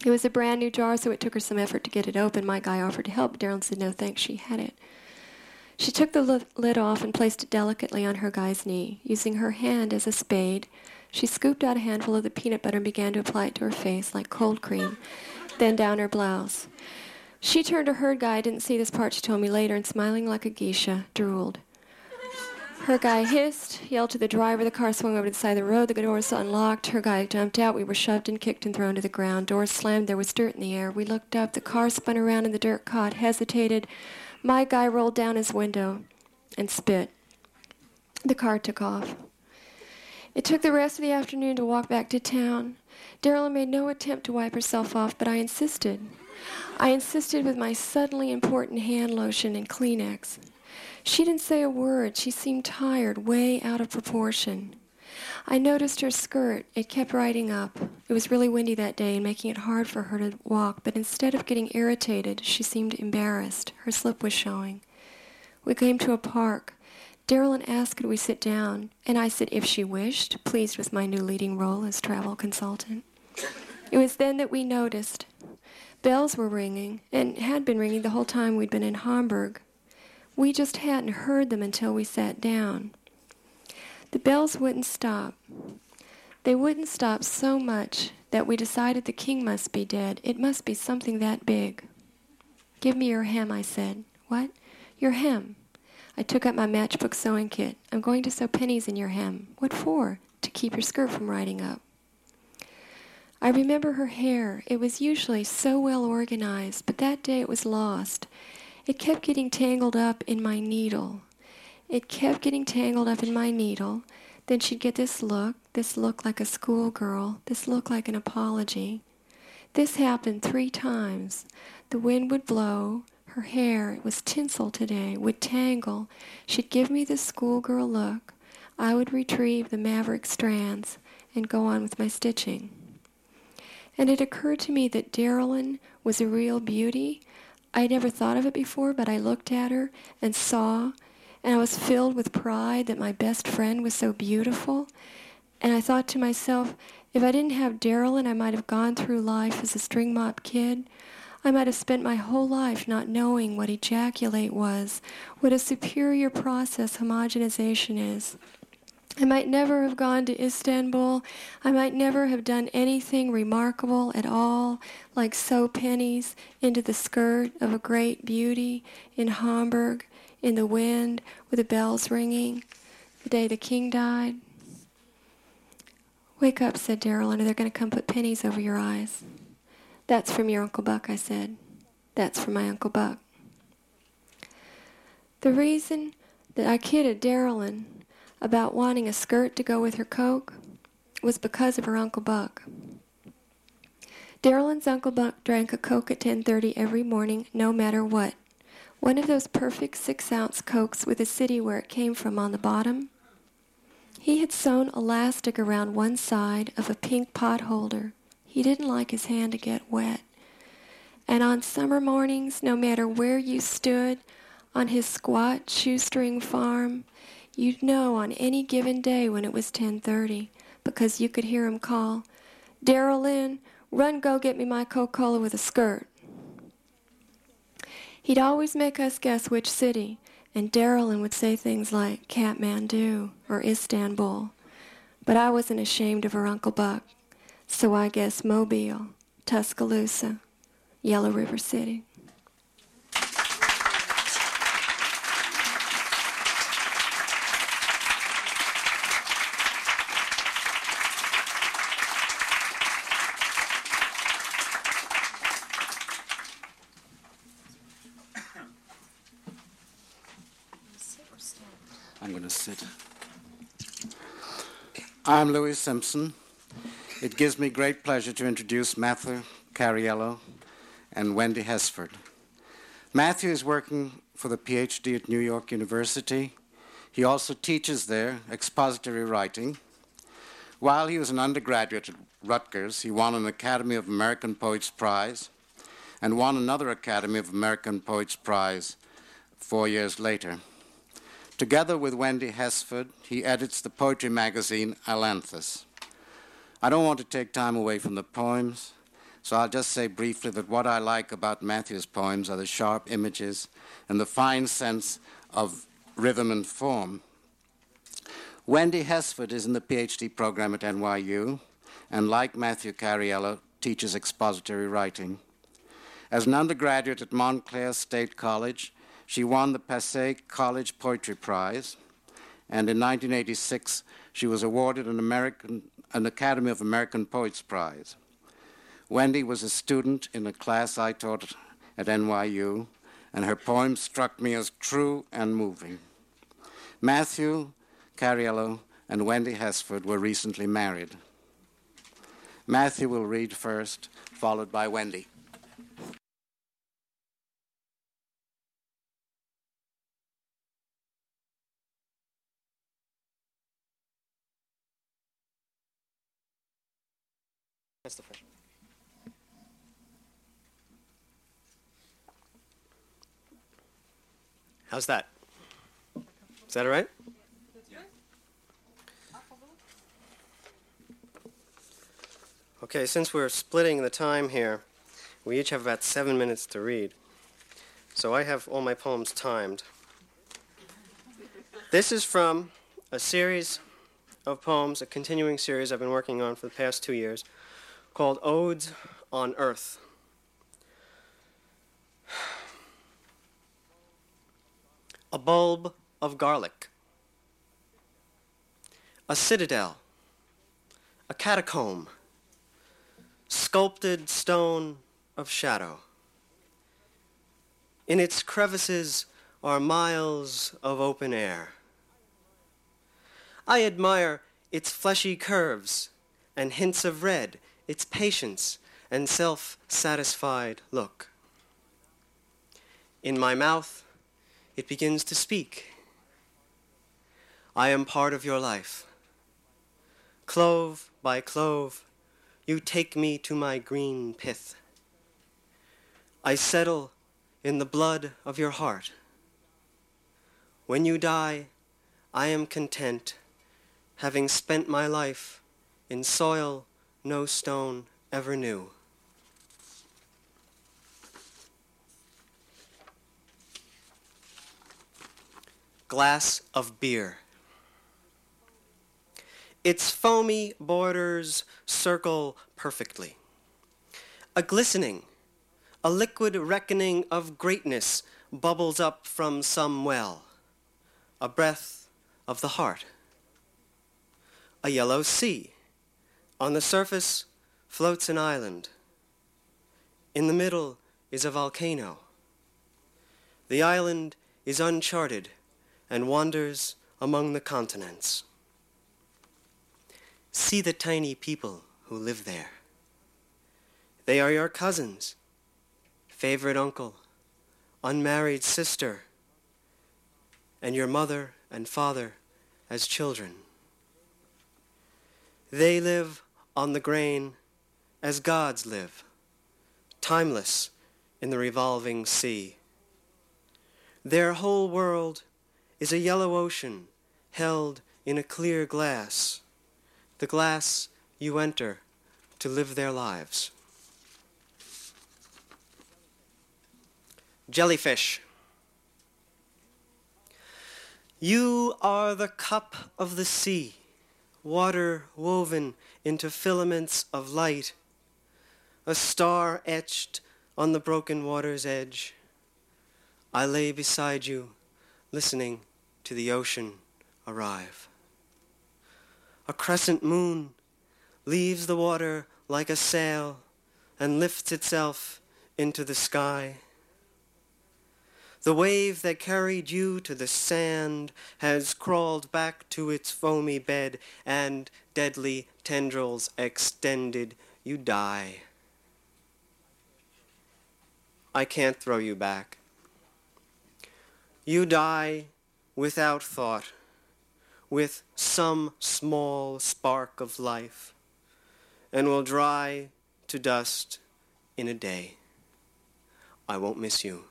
It was a brand new jar, so it took her some effort to get it open. My guy offered to help. Darylyn said no thanks, she had it. She took the lid off and placed it delicately on her guy's knee. Using her hand as a spade, she scooped out a handful of the peanut butter and began to apply it to her face like cold cream, then down her blouse. She turned to her guy, I didn't see this part, she told me later, and smiling like a geisha, drooled. Her guy hissed, yelled to the driver. The car swung over to the side of the road. The door was unlocked. Her guy jumped out. We were shoved and kicked and thrown to the ground. Doors slammed. There was dirt in the air. We looked up. The car spun around in the dirt, caught, hesitated, my guy rolled down his window and spit. The car took off. It took the rest of the afternoon to walk back to town. Darylyn made no attempt to wipe herself off, but I insisted. I insisted with my suddenly important hand lotion and Kleenex. She didn't say a word. She seemed tired, way out of proportion. I noticed her skirt. It kept riding up. It was really windy that day and making it hard for her to walk, but instead of getting irritated, she seemed embarrassed. Her slip was showing. We came to a park. Darylyn asked could we sit down, and I said if she wished, pleased with my new leading role as travel consultant. It was then that we noticed. bells were ringing, and had been ringing the whole time we'd been in Hamburg. We just hadn't heard them until we sat down. The bells wouldn't stop. They wouldn't stop so much that we decided the king must be dead. It must be something that big. Give me your hem, I said. What? Your hem. I took up my matchbook sewing kit. I'm going to sew pennies in your hem. What for? To keep your skirt from riding up. I remember her hair. It was usually so well organized, but that day it was lost. It kept getting tangled up in my needle. It kept getting tangled up in my needle. Then she'd get this look, this look like a schoolgirl, this look like an apology. This happened three times. The wind would blow, her hair, it was tinsel today, would tangle. She'd give me the schoolgirl look. I would retrieve the maverick strands and go on with my stitching. And it occurred to me that Darylyn was a real beauty. I'd never thought of it before, but I looked at her and saw, and I was filled with pride that my best friend was so beautiful. And I thought to myself, if I didn't have and I might have gone through life as a string mop kid. I might have spent my whole life not knowing what ejaculate was, what a superior process homogenization is. I might never have gone to Istanbul. I might never have done anything remarkable at all, like sew pennies into the skirt of a great beauty in Hamburg, in the wind, with the bells ringing, the day the king died. Wake up, said Darylyn, and they're going to come put pennies over your eyes. That's from your Uncle Buck, I said. That's from my Uncle Buck. The reason that I kidded Darylyn about wanting a skirt to go with her coke was because of her Uncle Buck. Darylyn's Uncle Buck drank a Coke at 10.30 every morning, no matter what. One of those perfect six-ounce Cokes with a city where it came from on the bottom. He had sewn elastic around one side of a pink pot holder. He didn't like his hand to get wet. And on summer mornings, no matter where you stood, on his squat shoestring farm, you'd know on any given day when it was 10:30 because you could hear him call, "Daryl Lynn, run go get me my Coca-Cola with a skirt." He'd always make us guess which city, and Darylyn would say things like Kathmandu or Istanbul. But I wasn't ashamed of her Uncle Buck, so I guess Mobile, Tuscaloosa, Yellow River City. I'm going to sit. I'm Louis Simpson. It gives me great pleasure to introduce Matthew Cariello and Wendy Hesford. Matthew is working for the PhD at New York University. He also teaches there expository writing. While he was an undergraduate at Rutgers, he won an Academy of American Poets Prize and won another Academy of American Poets Prize four years later. Together with Wendy Hesford, he edits the poetry magazine Ailanthus. I don't want to take time away from the poems, so I'll just say briefly that what I like about Matthew's poems are the sharp images and the fine sense of rhythm and form. Wendy Hesford is in the PhD program at NYU, and like Matthew Cariello, teaches expository writing. As an undergraduate at Montclair State College, she won the Passaic College Poetry Prize, and in 1986 she was awarded an, American, an Academy of American Poets Prize. Wendy was a student in a class I taught at NYU, and her poems struck me as true and moving. Matthew Cariello and Wendy Hesford were recently married. Matthew will read first, followed by Wendy. That's the first. How's that? Is that all right? Okay, since we're splitting the time here, We each have about seven minutes to read. So I have all my poems timed. This is from a series of poems, a continuing series I've been working on for the past two years, called Odes on Earth. A bulb of garlic, a citadel, a catacomb, sculpted stone of shadow. In its crevices are miles of open air. I admire its fleshy curves and hints of red, its patience and self-satisfied look. In my mouth, it begins to speak. I am part of your life. Clove by clove, you take me to my green pith. I settle in the blood of your heart. When you die, I am content, having spent my life in soil no stone ever knew. Glass of beer. Its foamy borders circle perfectly. A glistening, a liquid reckoning of greatness bubbles up from some well, a breath of the heart. A yellow sea. On the surface floats an island. In the middle is a volcano. The island is uncharted and wanders among the continents. See the tiny people who live there. They are your cousins, favorite uncle, unmarried sister, and your mother and father as children. They live on the grain as gods live, timeless in the revolving sea. Their whole world is a yellow ocean held in a clear glass the glass you enter to live their lives. Jellyfish. You are the cup of the sea, water woven into filaments of light, a star etched on the broken water's edge. I lay beside you, listening to the ocean arrive. A crescent moon leaves the water like a sail and lifts itself into the sky. The wave that carried you to the sand has crawled back to its foamy bed and deadly tendrils extended, you die. I can't throw you back. You die without thought with some small spark of life and will dry to dust in a day. I won't miss you.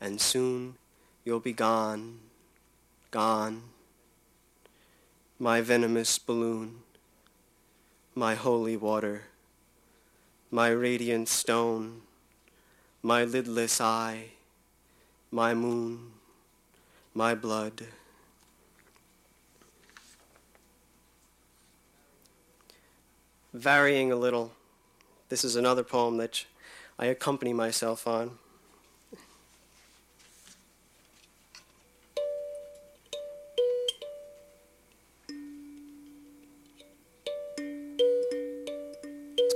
And soon you'll be gone, gone. My venomous balloon, my holy water, my radiant stone, my lidless eye, my moon, my blood. varying a little. This is another poem that I accompany myself on.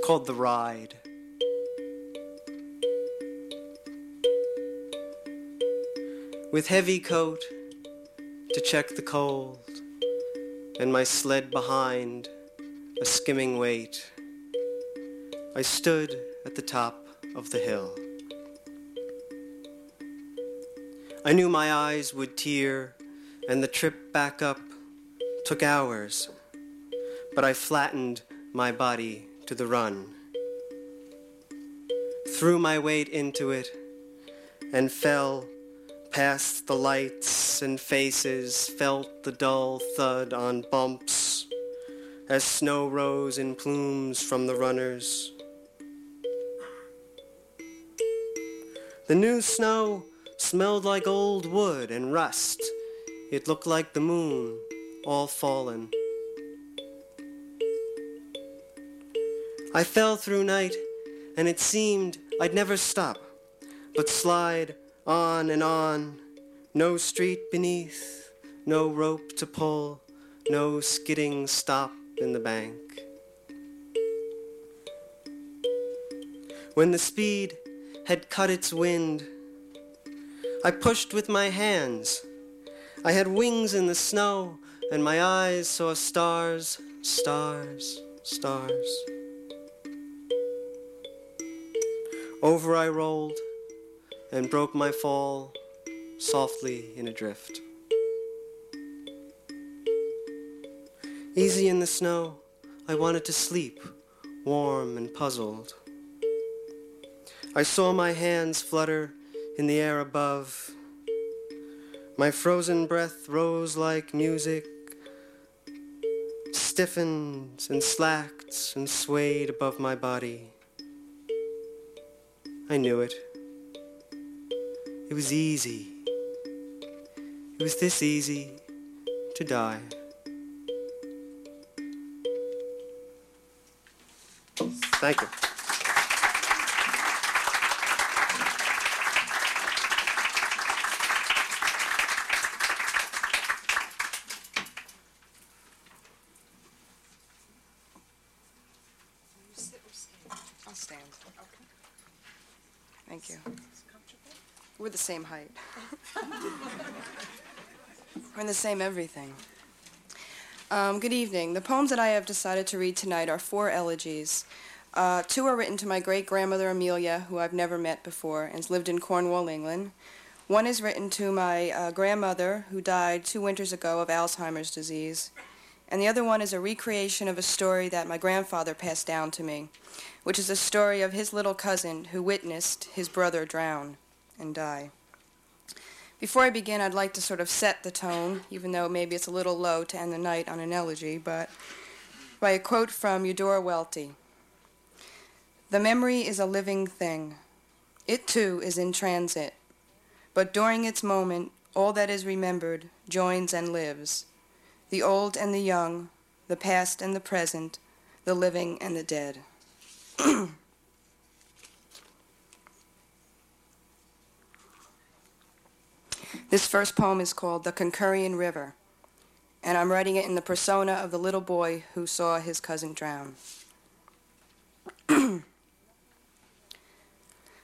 Called The Ride. With heavy coat to check the cold, and my sled behind a skimming weight, I stood at the top of the hill. I knew my eyes would tear, and the trip back up took hours, but I flattened my body to the run, threw my weight into it, and fell past the lights and faces, felt the dull thud on bumps as snow rose in plumes from the runners. The new snow smelled like old wood and rust. It looked like the moon, all fallen. I fell through night, and it seemed I'd never stop, but slide on and on, no street beneath, no rope to pull, no skidding stop in the bank. When the speed had cut its wind, I pushed with my hands. I had wings in the snow, and my eyes saw stars, stars, stars. Over I rolled and broke my fall softly in a drift. Easy in the snow, I wanted to sleep, warm and puzzled. I saw my hands flutter in the air above. My frozen breath rose like music, stiffened and slacked and swayed above my body. I knew it. It was easy. It was this easy to die. Thank you. I'll stand. Thank you. We're the same height. We're in the same everything. Um, good evening. The poems that I have decided to read tonight are four elegies. Uh, two are written to my great grandmother Amelia, who I've never met before and has lived in Cornwall, England. One is written to my uh, grandmother, who died two winters ago of Alzheimer's disease. And the other one is a recreation of a story that my grandfather passed down to me, which is a story of his little cousin who witnessed his brother drown and die. Before I begin, I'd like to sort of set the tone, even though maybe it's a little low to end the night on an elegy, but by a quote from Eudora Welty. The memory is a living thing. It too is in transit. But during its moment, all that is remembered joins and lives. The old and the young, the past and the present, the living and the dead. This first poem is called The Concurrian River, and I'm writing it in the persona of the little boy who saw his cousin drown.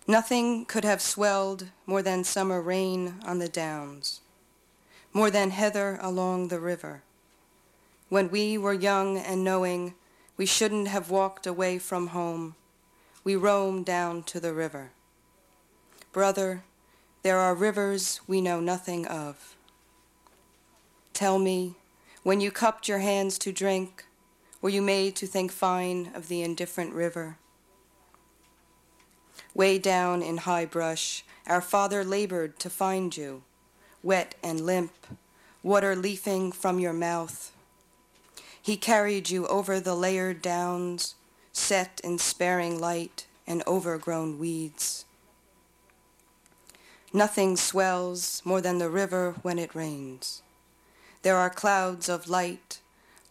Nothing could have swelled more than summer rain on the downs, more than heather along the river. When we were young and knowing we shouldn't have walked away from home, we roamed down to the river. Brother, there are rivers we know nothing of. Tell me, when you cupped your hands to drink, were you made to think fine of the indifferent river? Way down in high brush, our father labored to find you, wet and limp, water leafing from your mouth. He carried you over the layered downs, set in sparing light and overgrown weeds. Nothing swells more than the river when it rains. There are clouds of light,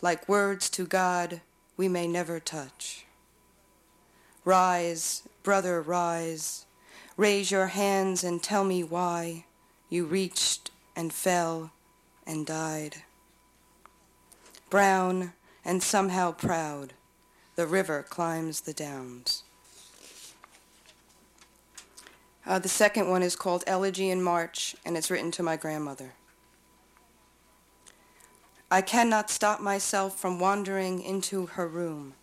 like words to God we may never touch. Rise, brother, rise. Raise your hands and tell me why you reached and fell and died. Brown and somehow proud, the river climbs the downs. Uh, the second one is called Elegy in March, and it's written to my grandmother. I cannot stop myself from wandering into her room.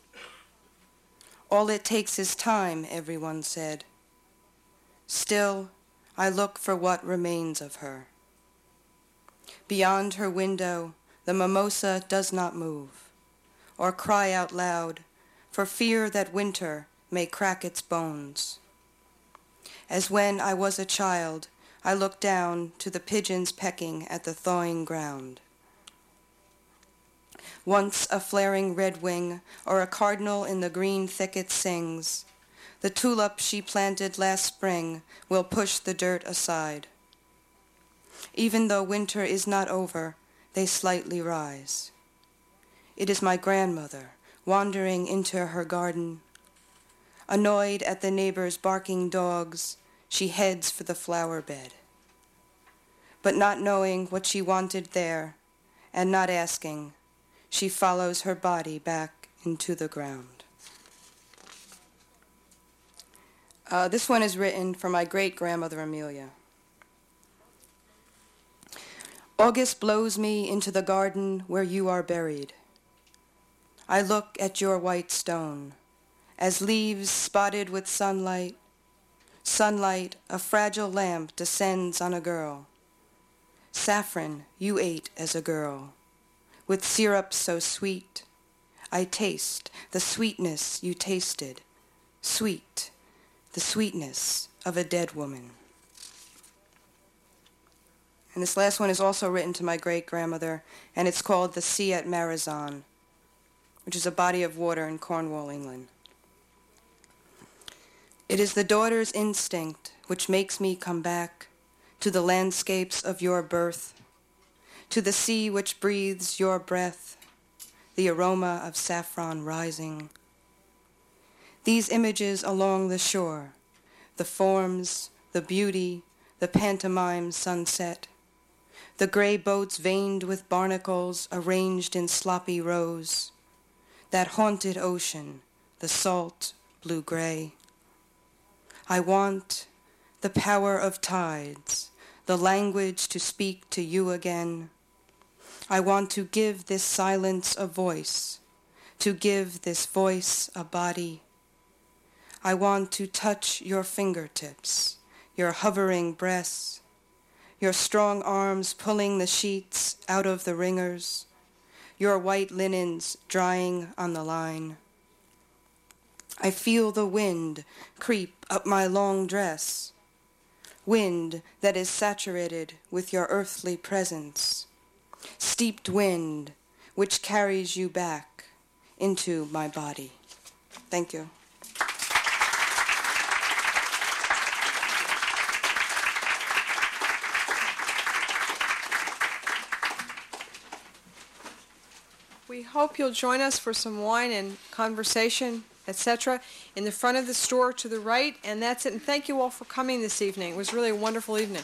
All it takes is time, everyone said. Still, I look for what remains of her. Beyond her window, the mimosa does not move, or cry out loud, for fear that winter may crack its bones as when I was a child, I looked down to the pigeons pecking at the thawing ground. Once a flaring redwing or a cardinal in the green thicket sings, The tulip she planted last spring will push the dirt aside. Even though winter is not over, they slightly rise. It is my grandmother wandering into her garden. Annoyed at the neighbor's barking dogs, she heads for the flower bed. But not knowing what she wanted there, and not asking, she follows her body back into the ground. Uh, this one is written for my great grandmother Amelia. August blows me into the garden where you are buried. I look at your white stone as leaves spotted with sunlight. Sunlight, a fragile lamp descends on a girl. Saffron you ate as a girl. With syrup so sweet, I taste the sweetness you tasted. Sweet, the sweetness of a dead woman. And this last one is also written to my great grandmother, and it's called The Sea at Marazion, which is a body of water in Cornwall, England. It is the daughter's instinct which makes me come back to the landscapes of your birth, to the sea which breathes your breath, the aroma of saffron rising. These images along the shore, the forms, the beauty, the pantomime sunset, the gray boats veined with barnacles arranged in sloppy rows, that haunted ocean, the salt blue gray. I want the power of tides, the language to speak to you again. I want to give this silence a voice, to give this voice a body. I want to touch your fingertips, your hovering breasts, your strong arms pulling the sheets out of the wringers, your white linens drying on the line. I feel the wind creep up my long dress, wind that is saturated with your earthly presence, steeped wind which carries you back into my body. Thank you. We hope you'll join us for some wine and conversation, etc., in the front of the store to the right. And that's it. And thank you all for coming this evening. It was really a wonderful evening.